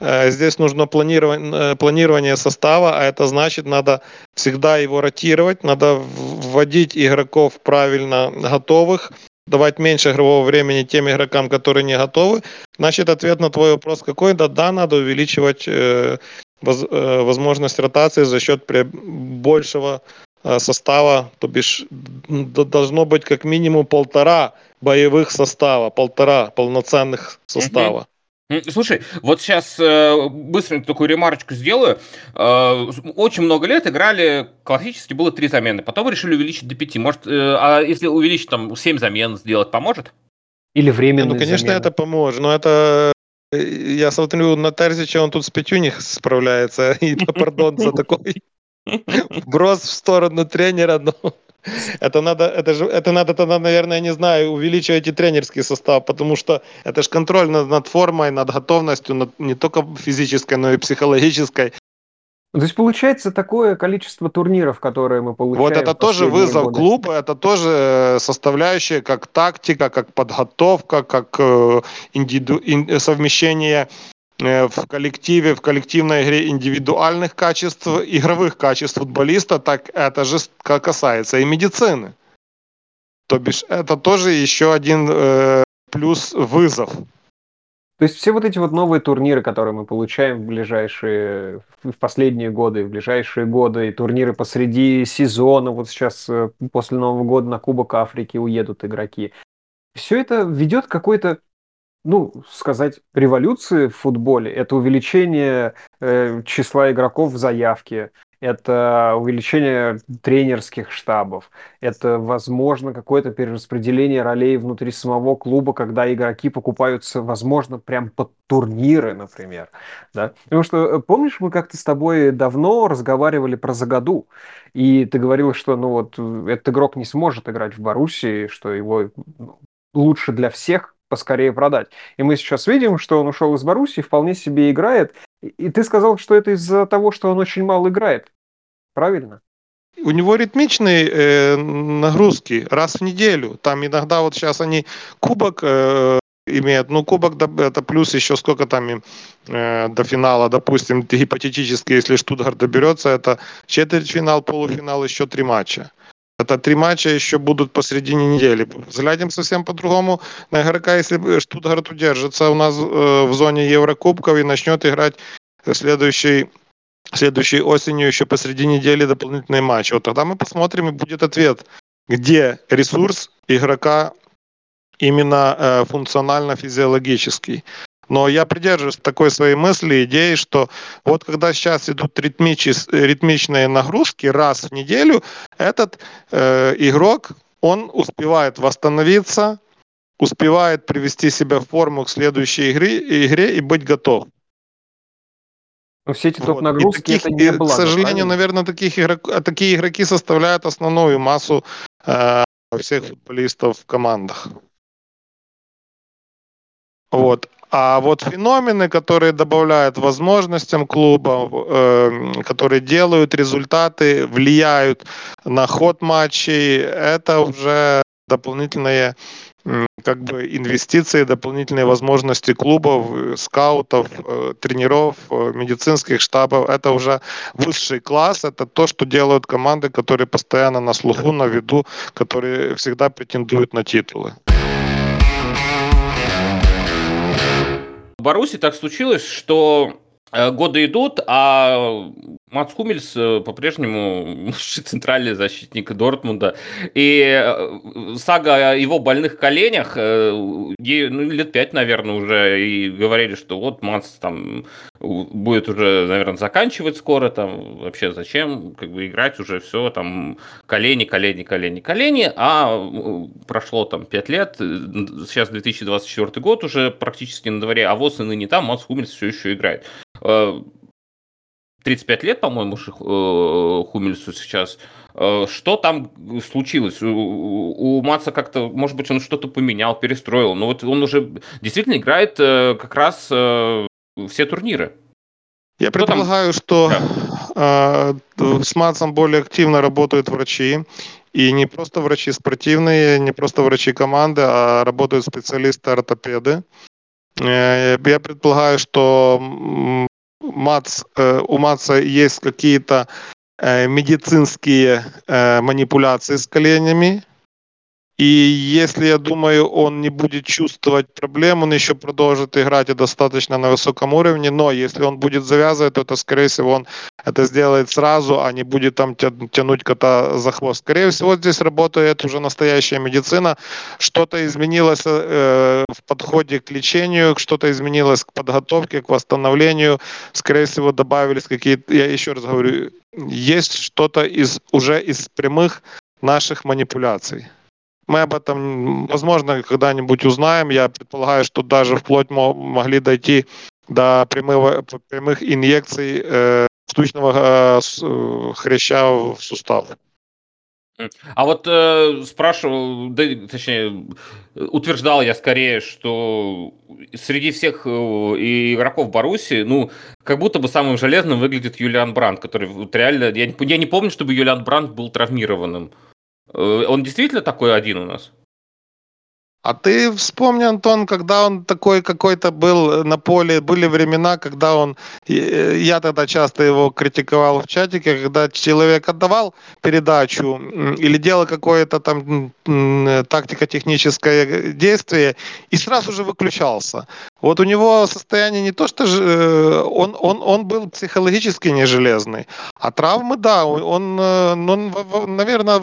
э, здесь нужно планирование, э, планирование состава, а это значит, надо всегда его ротировать, надо вводить игроков правильно готовых, давать меньше игрового времени тем игрокам, которые не готовы. Значит, ответ на твой вопрос какой? Да, да, надо увеличивать э, воз, э, возможность ротации за счет большего э, состава, то бишь должно быть как минимум полтора боевых состава, полтора полноценных состава. Слушай, вот сейчас э, быстренько такую ремарочку сделаю. Э, очень много лет играли, классически было три замены, потом решили увеличить до пяти. Может, э, а если увеличить там семь замен сделать, поможет? Или временно? Ну, конечно, замены. это поможет, но это я смотрю на Терзича, он тут с пятью них справляется. [laughs] И, пардон за такой брос в сторону тренера, но это надо, это же, это надо тогда, наверное, не знаю, увеличивать и тренерский состав, потому что это же контроль над, над формой, над готовностью, над, не только физической, но и психологической. То есть получается такое количество турниров, которые мы получаем. Вот это тоже вызов годы. клуба, это тоже э, составляющая как тактика, как подготовка, как э, индиду, ин, совмещение в коллективе, в коллективной игре индивидуальных качеств, игровых качеств футболиста, так это же касается и медицины. То бишь это тоже еще один э, плюс вызов. То есть все вот эти вот новые турниры, которые мы получаем в ближайшие, в последние годы, в ближайшие годы, и турниры посреди сезона, вот сейчас э, после Нового года на Кубок Африки уедут игроки. Все это ведет какой-то ну, сказать, революции в футболе. Это увеличение э, числа игроков в заявке, это увеличение тренерских штабов, это, возможно, какое-то перераспределение ролей внутри самого клуба, когда игроки покупаются, возможно, прям под турниры, например. Да? Потому что, э, помнишь, мы как-то с тобой давно разговаривали про Загаду, и ты говорил, что ну вот э, этот игрок не сможет играть в Боруссии, что его ну, лучше для всех поскорее продать. И мы сейчас видим, что он ушел из Боруссии, вполне себе играет. И ты сказал, что это из-за того, что он очень мало играет. Правильно? У него ритмичные э, нагрузки раз в неделю. Там иногда вот сейчас они кубок э, имеют, ну кубок это плюс еще сколько там э, до финала, допустим, [laughs] гипотетически, если Штутгарт доберется, это четвертьфинал, полуфинал, еще три матча. Это три матча еще будут посередине недели. Взглянем совсем по-другому на игрока, если Штутгарт удержится у нас э, в зоне Еврокубков и начнет играть следующий следующей осенью еще посреди недели дополнительный матч. Вот тогда мы посмотрим и будет ответ, где ресурс игрока именно э, функционально-физиологический. Но я придерживаюсь такой своей мысли, идеи, что вот когда сейчас идут ритмичные нагрузки раз в неделю, этот э, игрок, он успевает восстановиться, успевает привести себя в форму к следующей игре, игре и быть готов. Но все эти топ-нагрузки вот. это не было. К сожалению, правильно? наверное, таких игрок, такие игроки составляют основную массу э, всех футболистов в командах. Вот. А вот феномены, которые добавляют возможностям клуба, э, которые делают результаты, влияют на ход матчей, это уже дополнительные как бы инвестиции, дополнительные возможности клубов, скаутов, э, тренеров, э, медицинских штабов. Это уже высший класс, это то, что делают команды, которые постоянно на слуху, на виду, которые всегда претендуют на титулы. Баруси так случилось, что годы идут, а Мац Хумельс э, по-прежнему [laughs] центральный защитник Дортмунда. И э, сага о его больных коленях, ей, ну, лет пять, наверное, уже, и говорили, что вот Мац там будет уже, наверное, заканчивать скоро, там вообще зачем как бы играть уже все, там колени, колени, колени, колени, а прошло там 5 лет, сейчас 2024 год уже практически на дворе, а вот и ныне там Мац Хумельс все еще играет. 35 э, лет, по-моему, э, Хумельсу сейчас. Э, что там случилось? У, у Маца как-то, может быть, он что-то поменял, перестроил. Но вот он уже действительно играет как раз все турниры. Я предполагаю, что да. э, с Матсом более активно работают врачи, И не просто врачи спортивные, не просто врачи команды, а работают специалисты-ортопеды. Э, я предполагаю, что Мац, э, у Маца есть какие-то э, медицинские манипуляции с коленями, и если, я думаю, он не будет чувствовать проблем, он еще продолжит играть достаточно на высоком уровне. Но если он будет завязывать, то это, скорее всего, он это сделает сразу, а не будет там тянуть кота за хвост. Скорее всего, здесь работает уже настоящая медицина. Что-то изменилось э, в подходе к лечению, что-то изменилось к подготовке, к восстановлению. Скорее всего, добавились какие-то, я еще раз говорю, есть что-то из, уже из прямых наших манипуляций. Мы об этом, возможно, когда-нибудь узнаем. Я предполагаю, что даже вплоть могли дойти до прямых, прямых инъекций э, штучного э, э, хряща в сустав. А вот э, спрашивал, да, точнее, утверждал я скорее, что среди всех э, игроков Баруси, ну, как будто бы самым железным выглядит Юлиан Бранд, который вот реально, я, я не помню, чтобы Юлиан Бранд был травмированным. Э, он действительно такой один у нас? А ты вспомни, Антон, когда он такой какой-то был на поле, были времена, когда он, я тогда часто его критиковал в чатике, когда человек отдавал передачу или делал какое-то там тактико-техническое действие и сразу же выключался. Вот у него состояние не то, что же, э, он, он, он был психологически не железный, а травмы, да, он, э, он наверное,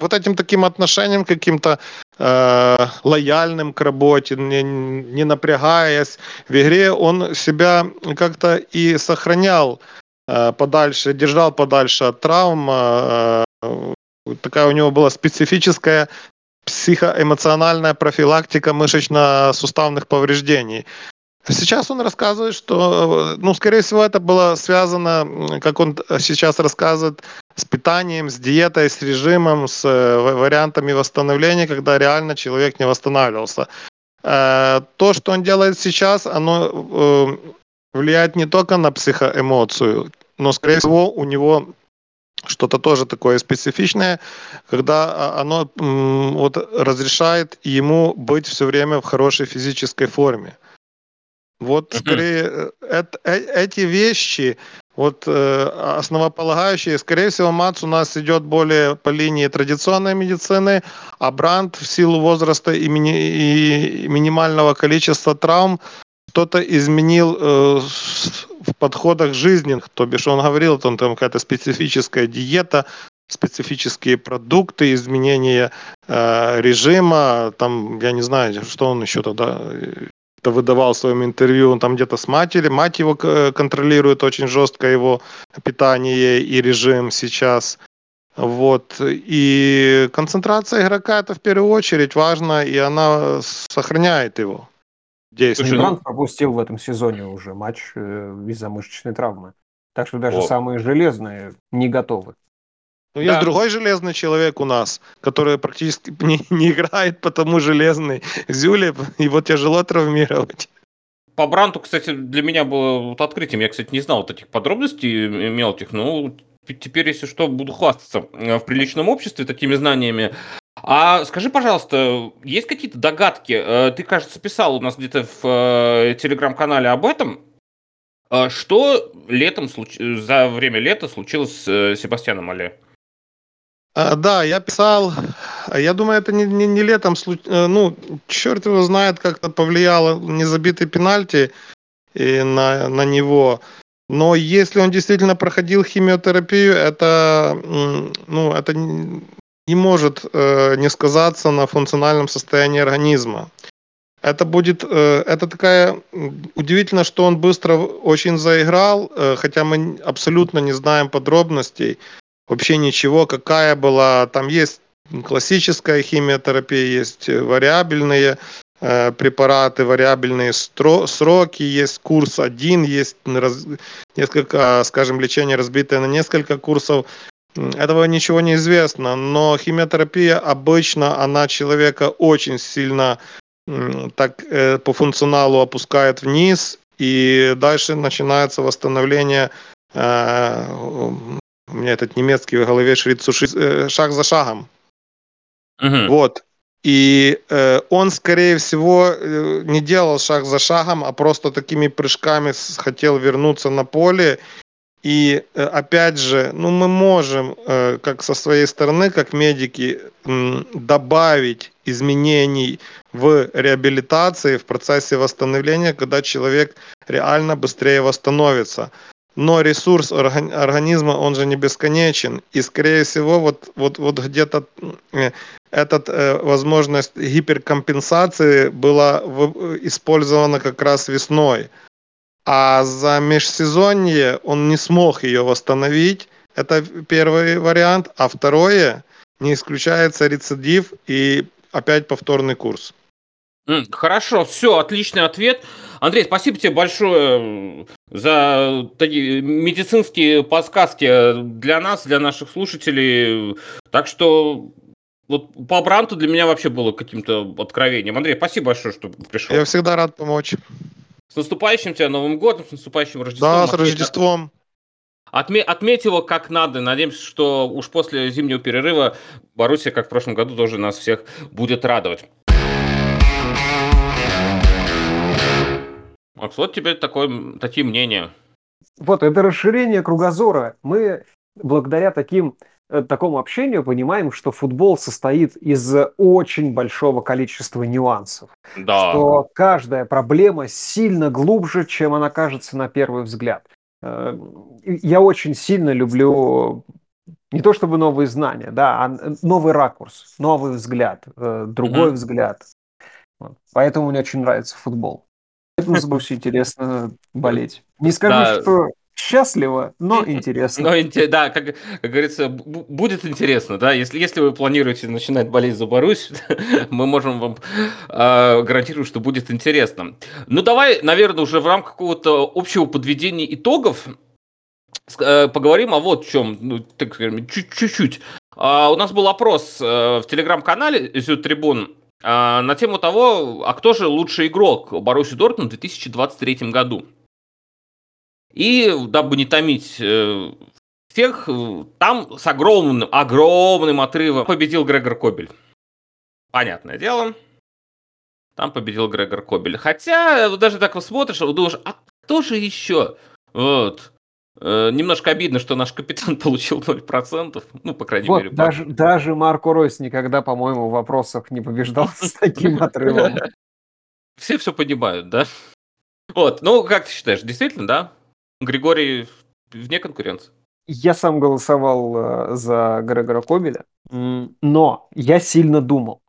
вот этим таким отношением каким-то э, лояльным к работе, не, не напрягаясь в игре, он себя как-то и сохранял э, подальше, держал подальше от травм. Э, такая у него была специфическая психоэмоциональная профилактика мышечно-суставных повреждений. Сейчас он рассказывает, что, ну, скорее всего, это было связано, как он сейчас рассказывает, с питанием, с диетой, с режимом, с э, вариантами восстановления, когда реально человек не восстанавливался. Э, то, что он делает сейчас, оно э, влияет не только на психоэмоцию, но, скорее всего, у него что-то тоже такое специфичное, когда а, оно вот разрешает ему быть все время в хорошей физической форме. Вот скорее это, эти вещи, вот э, основополагающие, скорее всего, МАЦ у нас идет более по линии традиционной медицины, а Бранд в силу возраста и, мини, и минимального количества травм что-то изменил э, в подходах жизненных, то бишь он говорил, там, там какая-то специфическая диета, специфические продукты, изменение э, режима, там, я не знаю, что он еще тогда выдавал в своем интервью, он там где-то с матерью, мать его контролирует очень жестко его питание и режим сейчас. Вот. И концентрация игрока это в первую очередь важно, и она сохраняет его действие. Брант пропустил в этом сезоне уже матч э, из-за мышечной травмы. Так что даже О. самые железные не готовы. Ну, да. есть другой железный человек у нас, который практически [laughs] не, не играет, потому железный. Зюле, его тяжело травмировать. По Бранту, кстати, для меня было вот открытием. Я, кстати, не знал вот этих подробностей мелких, но теперь, если что, буду хвастаться э, в приличном обществе такими знаниями. А скажи, пожалуйста, есть какие-то догадки? Э, ты, кажется, писал у нас где-то в э, телеграм-канале об этом. Что летом, за время лета случилось с Себастьяном Алле? А, да, я писал, я думаю, это не, не, не летом, э, ну, черт его знает, как это повлияло незабитый пенальти и на, на него. Но если он действительно проходил химиотерапию, это, ну, это не может э, не сказаться на функциональном состоянии организма. Это будет, э, это такая, удивительно, что он быстро очень заиграл, э, хотя мы абсолютно не знаем подробностей вообще ничего, какая была. Там есть классическая химиотерапия, есть вариабельные э, препараты, вариабельные сроки, есть курс один, есть несколько, скажем, лечение разбитое на несколько курсов. Этого ничего не известно, но химиотерапия обычно, она человека очень сильно так э, по функционалу опускает вниз, и дальше начинается восстановление э, у меня этот немецкий в голове шрифт суши, э, шаг за шагом. Угу. Вот. И э, он, скорее всего, э, не делал шаг за шагом, а просто такими прыжками хотел вернуться на поле. И э, опять же, ну мы можем, э, как со своей стороны, как медики, э, добавить изменений в реабилитации, в процессе восстановления, когда человек реально быстрее восстановится но ресурс организма, он же не бесконечен. И, скорее всего, вот, вот, вот где-то э, эта э, возможность гиперкомпенсации была использована как раз весной. А за межсезонье он не смог ее восстановить. Это первый вариант. А второе, не исключается рецидив и опять повторный курс. Хорошо, все, отличный ответ. Андрей, спасибо тебе большое за такие медицинские подсказки для нас, для наших слушателей. Так что вот по Бранту для меня вообще было каким-то откровением. Андрей, спасибо большое, что пришел. Я всегда рад помочь. С наступающим тебя Новым годом, с наступающим Рождеством. Да, с Рождеством. Отме- отметь его как надо. Надеемся, что уж после зимнего перерыва Боруссия, как в прошлом году, тоже нас всех будет радовать. Макс, вот тебе такое, такие мнения. Вот, это расширение кругозора. Мы благодаря таким, э, такому общению понимаем, что футбол состоит из очень большого количества нюансов. Да. Что каждая проблема сильно глубже, чем она кажется на первый взгляд. Э, я очень сильно люблю не то чтобы новые знания, да, а новый ракурс, новый взгляд, э, другой mm-hmm. взгляд. Поэтому мне очень нравится футбол. Поэтому Борусью интересно болеть. Не скажу, да. что счастливо, но интересно. Но, да, как, как говорится, будет интересно, да, если, если вы планируете начинать болеть за Барусь, [laughs] мы можем вам э, гарантировать, что будет интересно. Ну, давай, наверное, уже в рамках какого-то общего подведения итогов э, поговорим о вот чем, ну, так скажем, чуть-чуть. Э, у нас был опрос э, в телеграм-канале Зю Трибун на тему того, а кто же лучший игрок Боруссии Дортмунд в 2023 году. И, дабы не томить э, всех, там с огромным, огромным отрывом победил Грегор Кобель. Понятное дело. Там победил Грегор Кобель. Хотя, даже так смотришь, думаешь, а кто же еще? Вот. Э, немножко обидно, что наш капитан [laughs] получил 0%. Ну, по крайней вот, мере. Даже, даже Марко Ройс никогда, по-моему, в вопросах не побеждал с [laughs] таким отрывом. Все все понимают, да? Вот, ну, как ты считаешь, действительно, да? Григорий вне конкуренции? Я сам голосовал э, за Грегора Кобеля, но я сильно думал.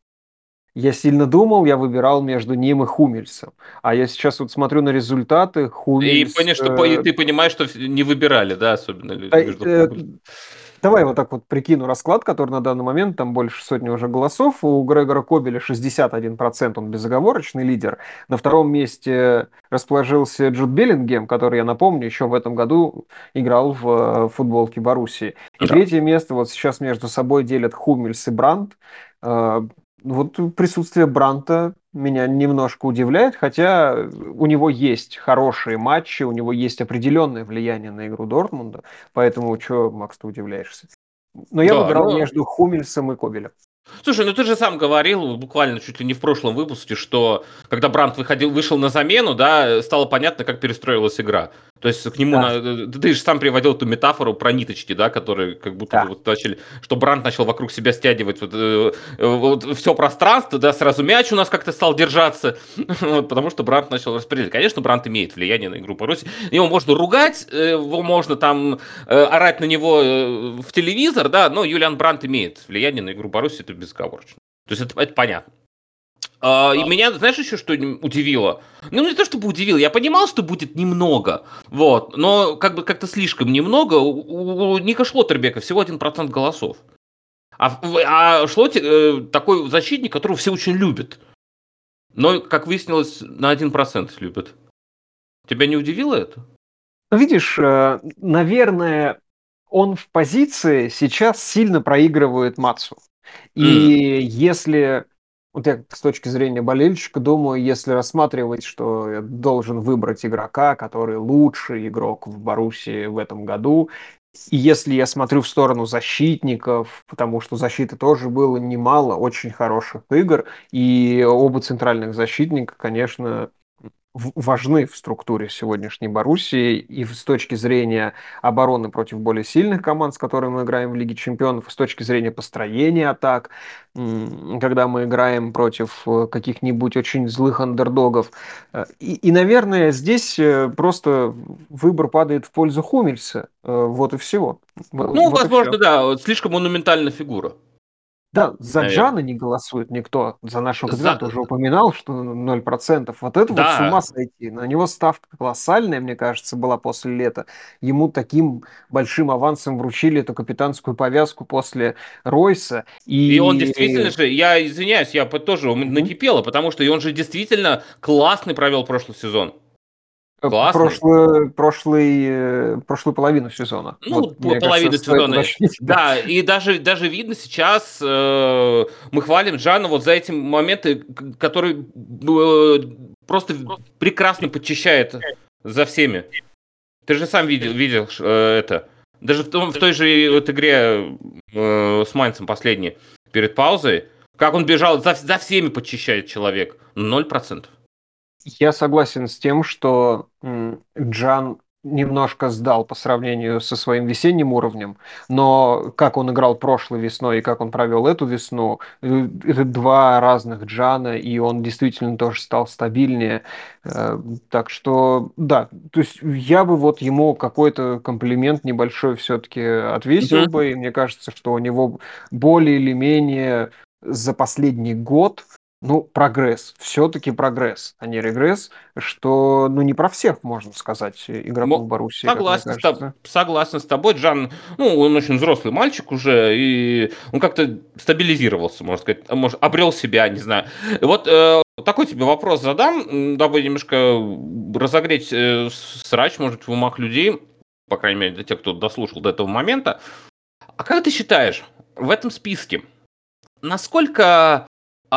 Я сильно думал, я выбирал между ним и Хумельсом. А я сейчас вот смотрю на результаты, Хумельс... И, понял, что, э... ты понимаешь, что не выбирали, да, особенно люди между э, Давай вот так вот прикину расклад, который на данный момент, там больше сотни уже голосов. У Грегора Кобеля 61%, он безоговорочный лидер. На втором месте расположился Джуд Беллингем, который, я напомню, еще в этом году играл в э, футболке Боруссии. И да. третье место вот сейчас между собой делят Хумельс и Брандт. Вот присутствие Бранта меня немножко удивляет, хотя у него есть хорошие матчи, у него есть определенное влияние на игру Дортмунда, поэтому что, Макс, ты удивляешься? Но я да, выбирал но... между Хумельсом и Кобелем. Слушай, ну ты же сам говорил, буквально чуть ли не в прошлом выпуске, что когда Брант выходил, вышел на замену, да, стало понятно, как перестроилась игра. То есть к нему, да. на, ты же сам приводил эту метафору про ниточки, да, которые как будто да. вот начали, что Брант начал вокруг себя стягивать вот, э, вот все пространство, да, сразу мяч у нас как-то стал держаться, [laughs] вот, потому что Брант начал распределять. Конечно, Брант имеет влияние на игру по Руси. Его можно ругать, э, его можно там э, орать на него в телевизор, да, но Юлиан Брант имеет влияние на игру Боруссии, это безоговорочно. То есть это, это понятно. А, и меня, знаешь, еще что удивило? Ну, не то чтобы удивило, я понимал, что будет немного, вот, но как бы как-то слишком немного. У, у Ника Шлоттербека всего 1% голосов. А, а Шлоте э, такой защитник, которого все очень любят. Но, как выяснилось, на 1% любят. Тебя не удивило это? Видишь, э, наверное, он в позиции сейчас сильно проигрывает Мацу. И mm. если вот я с точки зрения болельщика думаю, если рассматривать, что я должен выбрать игрока, который лучший игрок в Боруссии в этом году, И если я смотрю в сторону защитников, потому что защиты тоже было немало очень хороших игр, и оба центральных защитника, конечно, важны в структуре сегодняшней Боруссии и с точки зрения обороны против более сильных команд, с которыми мы играем в Лиге Чемпионов, и с точки зрения построения атак, когда мы играем против э, каких-нибудь очень злых андердогов. Э, и, и, наверное, здесь э, просто выбор падает в пользу Хумельса. Вот и всего. Ну, вот возможно, да, слишком монументальная фигура. Да, за Наверное. Джана не голосует никто. За нашего капитана за... тоже упоминал, что 0%. Вот это да. вот с ума сойти. На него ставка колоссальная, мне кажется, была после лета. Ему таким большим авансом вручили эту капитанскую повязку после Ройса. И, и он действительно же, я извиняюсь, я тоже mm-hmm. накипела, потому что он же действительно классный провел прошлый сезон. Прошлую, прошлый, э, прошлую половину сезона. Ну, вот, половину кажется, сезона. Да, и даже, даже видно сейчас, э, мы хвалим Джана вот за эти моменты, который э, просто прекрасно подчищает за всеми. Ты же сам видел, видел э, это. Даже в, том, в той же вот игре э, с Майнцем последней, перед паузой, как он бежал, за, за всеми подчищает человек. Ноль процентов. Я согласен с тем, что Джан немножко сдал по сравнению со своим весенним уровнем, но как он играл прошлой весной и как он провел эту весну, э, это два разных Джана, и он действительно тоже стал стабильнее. Э, так что, да, то есть я бы вот ему какой-то комплимент небольшой все-таки отвесил mm-hmm. бы, и мне кажется, что у него более или менее за последний год ну, прогресс, все-таки прогресс, а не регресс, что, ну, не про всех, можно сказать, игроков Мо- Боруссии. Согласен с, тоб- согласен с тобой, Джан, ну, он очень взрослый мальчик уже, и он как-то стабилизировался, можно сказать, может, обрел себя, не знаю. Вот э, такой тебе вопрос задам, дабы немножко разогреть э, срач, может, в умах людей, по крайней мере, для тех, кто дослушал до этого момента. А как ты считаешь, в этом списке, насколько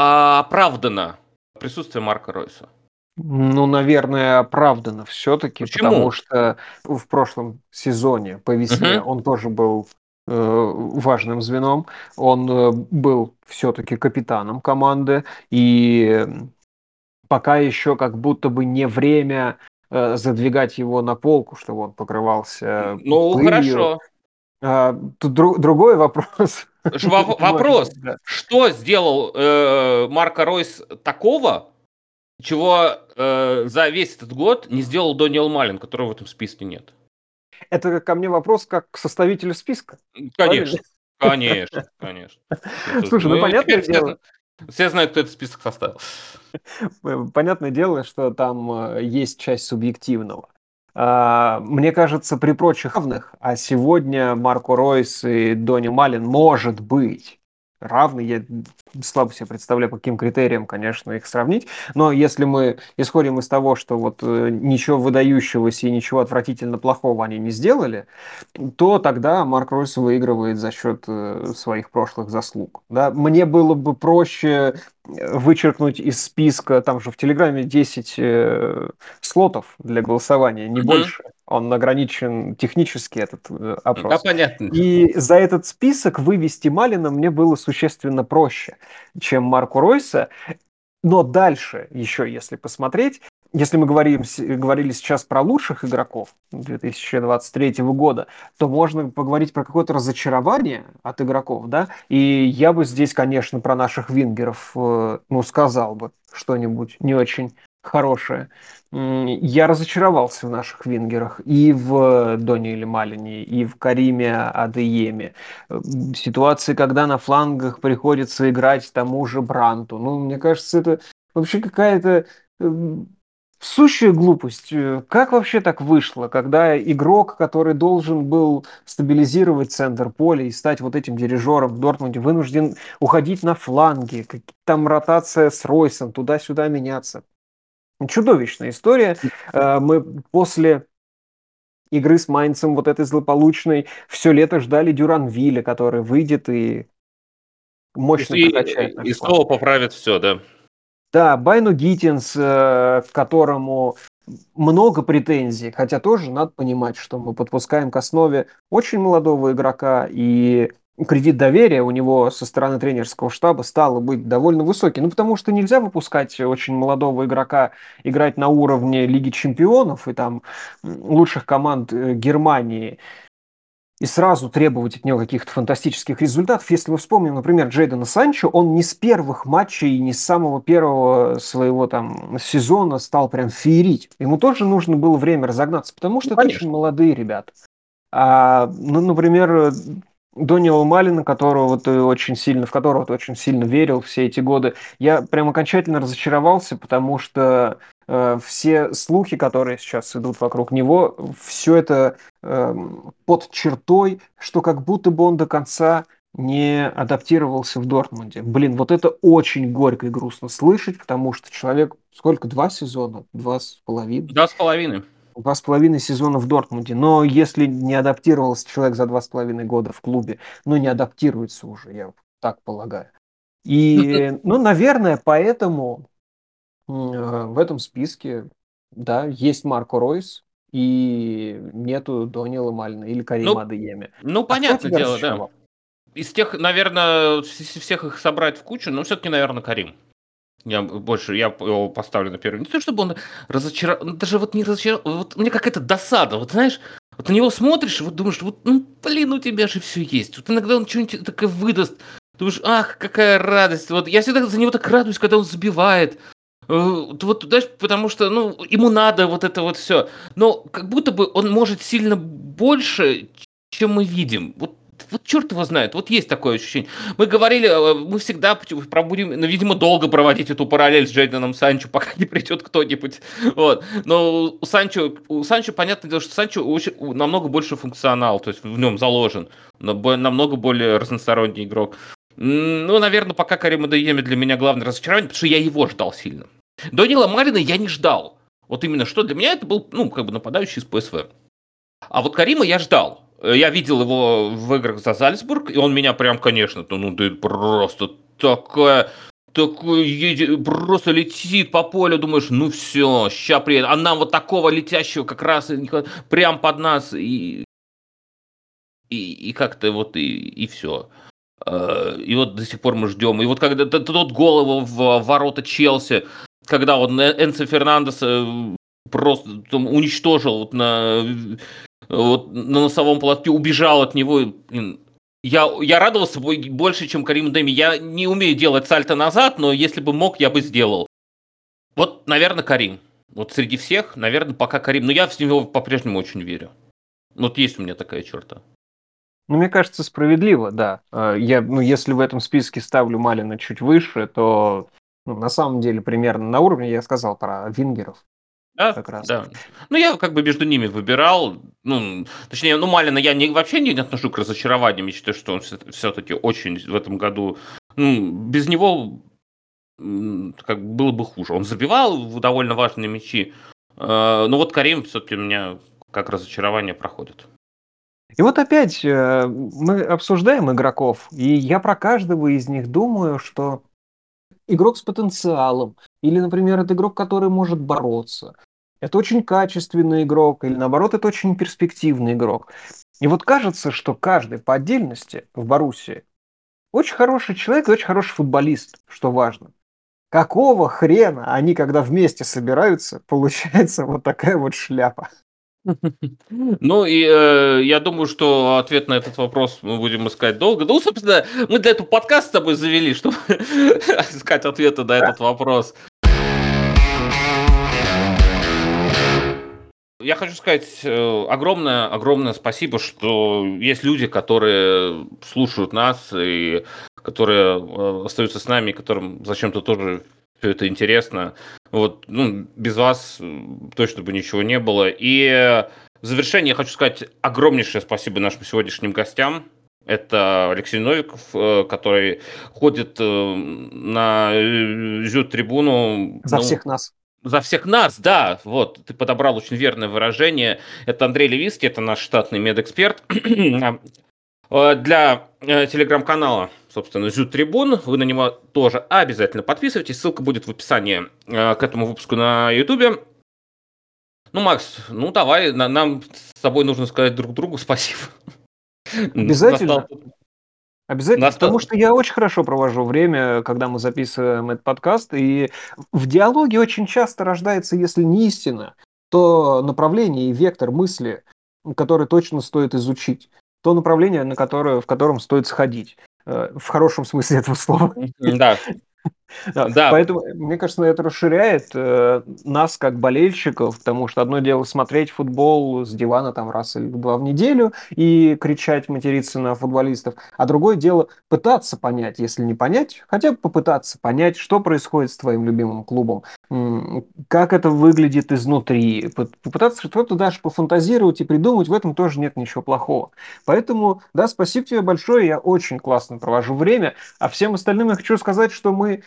а оправдано присутствие Марка Ройса? Ну, наверное, оправдано все-таки, потому что в прошлом сезоне по весне угу. он тоже был э, важным звеном. Он э, был все-таки капитаном команды, и пока еще как будто бы не время э, задвигать его на полку, чтобы он покрывался. Ну, пылью. хорошо. А, тут дру- другой вопрос. [laughs] Вопрос, что сделал э, Марко Ройс такого, чего э, за весь этот год не сделал Дониел Малин, которого в этом списке нет? Это ко мне вопрос как к составителю списка. Конечно, конечно, конечно. [laughs] Слушай, ну понятное дело... Все знают, кто этот список составил. Понятное дело, что там э, есть часть субъективного. А, мне кажется, при прочих равных, а сегодня Марко Ройс и Дони Малин, может быть, равны. Я слабо себе представляю, по каким критериям, конечно, их сравнить. Но если мы исходим из того, что вот э, ничего выдающегося и ничего отвратительно плохого они не сделали, то тогда Марк Ройс выигрывает за счет э, своих прошлых заслуг. Да? Мне было бы проще вычеркнуть из списка, там же в Телеграме 10 э, слотов для голосования, не mm-hmm. больше. Он ограничен технически, этот э, опрос. Да, понятно. И за этот список вывести Малина мне было существенно проще, чем Марку Ройса. Но дальше еще, если посмотреть, если мы говорим, говорили сейчас про лучших игроков 2023 года, то можно поговорить про какое-то разочарование от игроков, да, и я бы здесь, конечно, про наших вингеров, э, ну, сказал бы что-нибудь не очень хорошее. Я разочаровался в наших вингерах и в Доне или Малине, и в Кариме Адееме. Ситуации, когда на флангах приходится играть тому же Бранту. Ну, мне кажется, это вообще какая-то Сущая глупость. Э, как вообще так вышло, когда игрок, который должен был стабилизировать центр поля и стать вот этим дирижером в Дортмунде, вынужден уходить на фланги, там ротация с Ройсом, туда-сюда меняться. Чудовищная история. Э, мы после игры с Майнцем, вот этой злополучной, все лето ждали Дюранвиля, который выйдет и мощно и, прокачает. И, и снова поправит все, да. Да, Байну Гиттинс, э, которому много претензий, хотя тоже надо понимать, что мы подпускаем к основе очень молодого игрока, и кредит доверия у него со стороны тренерского штаба стало быть довольно высокий. Ну, потому что нельзя выпускать очень молодого игрока играть на уровне Лиги Чемпионов и там лучших команд э, Германии и сразу требовать от него каких-то фантастических результатов. Если мы вспомним, например, Джейдена Санчо, он не с первых матчей, не с самого первого своего там сезона стал прям феерить. Ему тоже нужно было время разогнаться, потому что ну, это очень молодые ребята. А, ну, например, Дониела Малина, которого ты очень сильно, в которого ты очень сильно верил все эти годы, я прям окончательно разочаровался, потому что э, все слухи, которые сейчас идут вокруг него, все это э, под чертой, что как будто бы он до конца не адаптировался в Дортмунде. Блин, вот это очень горько и грустно слышать, потому что человек сколько, два сезона? Два с половиной? Два с половиной два с половиной сезона в Дортмунде. Но если не адаптировался человек за два с половиной года в клубе, ну, не адаптируется уже, я так полагаю. И, [laughs] ну, наверное, поэтому э, в этом списке, да, есть Марко Ройс, и нету Дониела Мальна или Карима ну, Адееми. Ну, а понятное дело, да. Из тех, наверное, всех их собрать в кучу, но все-таки, наверное, Карим. Я больше, я его поставлю на первый. Не то, чтобы он разочаровал, даже вот не разочаровал, вот мне какая-то досада, вот знаешь, вот на него смотришь, вот думаешь, вот, ну, блин, у тебя же все есть. Вот иногда он что-нибудь такое выдаст, думаешь, ах, какая радость. Вот я всегда за него так радуюсь, когда он забивает. Э, вот, знаешь, потому что, ну, ему надо вот это вот все. Но как будто бы он может сильно больше, чем мы видим. Вот вот черт его знает, вот есть такое ощущение. Мы говорили, э, мы всегда пробудем, ну, видимо, долго проводить эту параллель с Джейденом Санчо, [laughs] пока не придет кто-нибудь. Вот. Но у Санчо, у Санчо, понятное дело, что Санчо очень, намного больше функционал, то есть в нем заложен, намного более разносторонний игрок. Ну, наверное, пока Карим Адееми для меня главное разочарование, потому что я его ждал сильно. Данила Марина я не ждал. Вот именно что для меня это был, ну, как бы нападающий из ПСВ. А вот Карима я ждал. Э, я видел его в играх за Зальцбург, и он меня прям, конечно, ну, ты просто такая такой просто летит по полю, думаешь, ну все, ща приедет. А нам вот такого летящего как раз прям под нас, и, и, и как-то вот и, и все. Э, и вот до сих пор мы ждем. И вот когда тот голову в ворота Челси, когда он Энцо Фернандес просто там, уничтожил вот на вот на носовом платке убежал от него. Я, я радовался больше, чем Карим Деми. Я не умею делать сальто назад, но если бы мог, я бы сделал. Вот, наверное, Карим. Вот среди всех, наверное, пока Карим. Но я в него по-прежнему очень верю. Вот есть у меня такая черта. Ну, мне кажется, справедливо, да. А, я, ну, если в этом списке ставлю Малина чуть выше, то ну, на самом деле примерно на уровне я сказал про Вингеров. Да, как раз. Да. Ну, я как бы между ними выбирал. Ну, точнее, ну, Малина я не, вообще не отношу к разочарованиям. Я считаю, что он все-таки очень в этом году... Ну, без него как было бы хуже. Он забивал довольно важные мячи. А, но вот Карим все-таки у меня как разочарование проходит. И вот опять э, мы обсуждаем игроков, и я про каждого из них думаю, что игрок с потенциалом, или, например, это игрок, который может бороться, это очень качественный игрок, или наоборот, это очень перспективный игрок. И вот кажется, что каждый по отдельности в Боруссии очень хороший человек и очень хороший футболист, что важно. Какого хрена они, когда вместе собираются, [laughs] получается вот такая вот шляпа? [laughs] Ну, и э, я думаю, что ответ на этот вопрос мы будем искать долго. Ну, собственно, мы для этого подкаст с тобой завели, чтобы [laughs] искать ответы на этот вопрос. Я хочу сказать э, огромное, огромное спасибо, что есть люди, которые слушают нас и которые э, остаются с нами, которым зачем-то тоже все это интересно. Вот, ну, без вас точно бы ничего не было. И в завершение я хочу сказать огромнейшее спасибо нашим сегодняшним гостям. Это Алексей Новиков, э, который ходит на зют-трибуну. За ну, всех нас за всех нас, да, вот, ты подобрал очень верное выражение. Это Андрей Левицкий, это наш штатный медэксперт. Э, [clears throat] для э, телеграм-канала, собственно, Зю Трибун, вы на него тоже обязательно подписывайтесь. Ссылка будет в описании э, к этому выпуску на Ютубе. Ну, Макс, ну давай, на, нам с тобой нужно сказать друг другу спасибо. [laughs] Обязательно. Настал- Обязательно, потому что я очень хорошо провожу время, когда мы записываем этот подкаст, и в диалоге очень часто рождается, если не истина, то направление и вектор мысли, который точно стоит изучить, то направление, на которое, в котором стоит сходить. Э, В хорошем смысле этого слова. Да, [laughs] Да, Да. Поэтому, мне кажется, это расширяет э, нас как болельщиков, потому что одно дело смотреть футбол с дивана там раз или два в неделю и кричать, материться на футболистов, а другое дело пытаться понять, если не понять, хотя бы попытаться понять, что происходит с твоим любимым клубом, как это выглядит изнутри, По- попытаться что-то даже пофантазировать и придумать, в этом тоже нет ничего плохого. Поэтому, да, спасибо тебе большое, я очень классно провожу время, а всем остальным я хочу сказать, что мы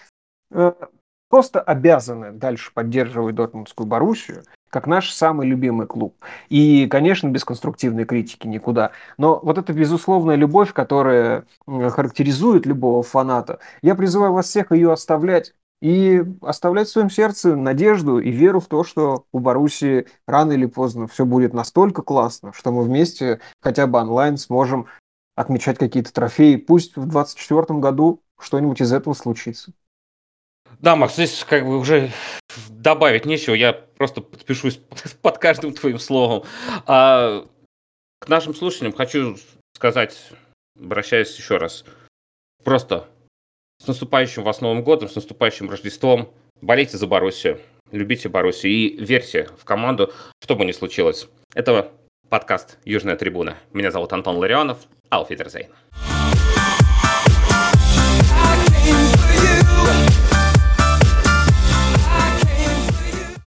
просто обязаны дальше поддерживать Дортмундскую Боруссию как наш самый любимый клуб. И, конечно, без конструктивной критики никуда. Но вот эта безусловная любовь, которая м, характеризует любого фаната, я призываю вас всех ее оставлять. И оставлять в своем сердце надежду и веру в то, что у Боруссии рано или поздно все будет настолько классно, что мы вместе хотя бы онлайн сможем отмечать какие-то трофеи. Пусть в 2024 году что-нибудь из этого случится. Да, Макс, здесь как бы уже добавить нечего, я просто подпишусь [laughs] под каждым твоим словом. А к нашим слушателям хочу сказать, обращаясь еще раз, просто с наступающим вас Новым годом, с наступающим Рождеством, болейте за Боруссию, любите Боруссию и верьте в команду, что бы ни случилось. Это подкаст «Южная трибуна». Меня зовут Антон Ларионов. Алфидерзейн.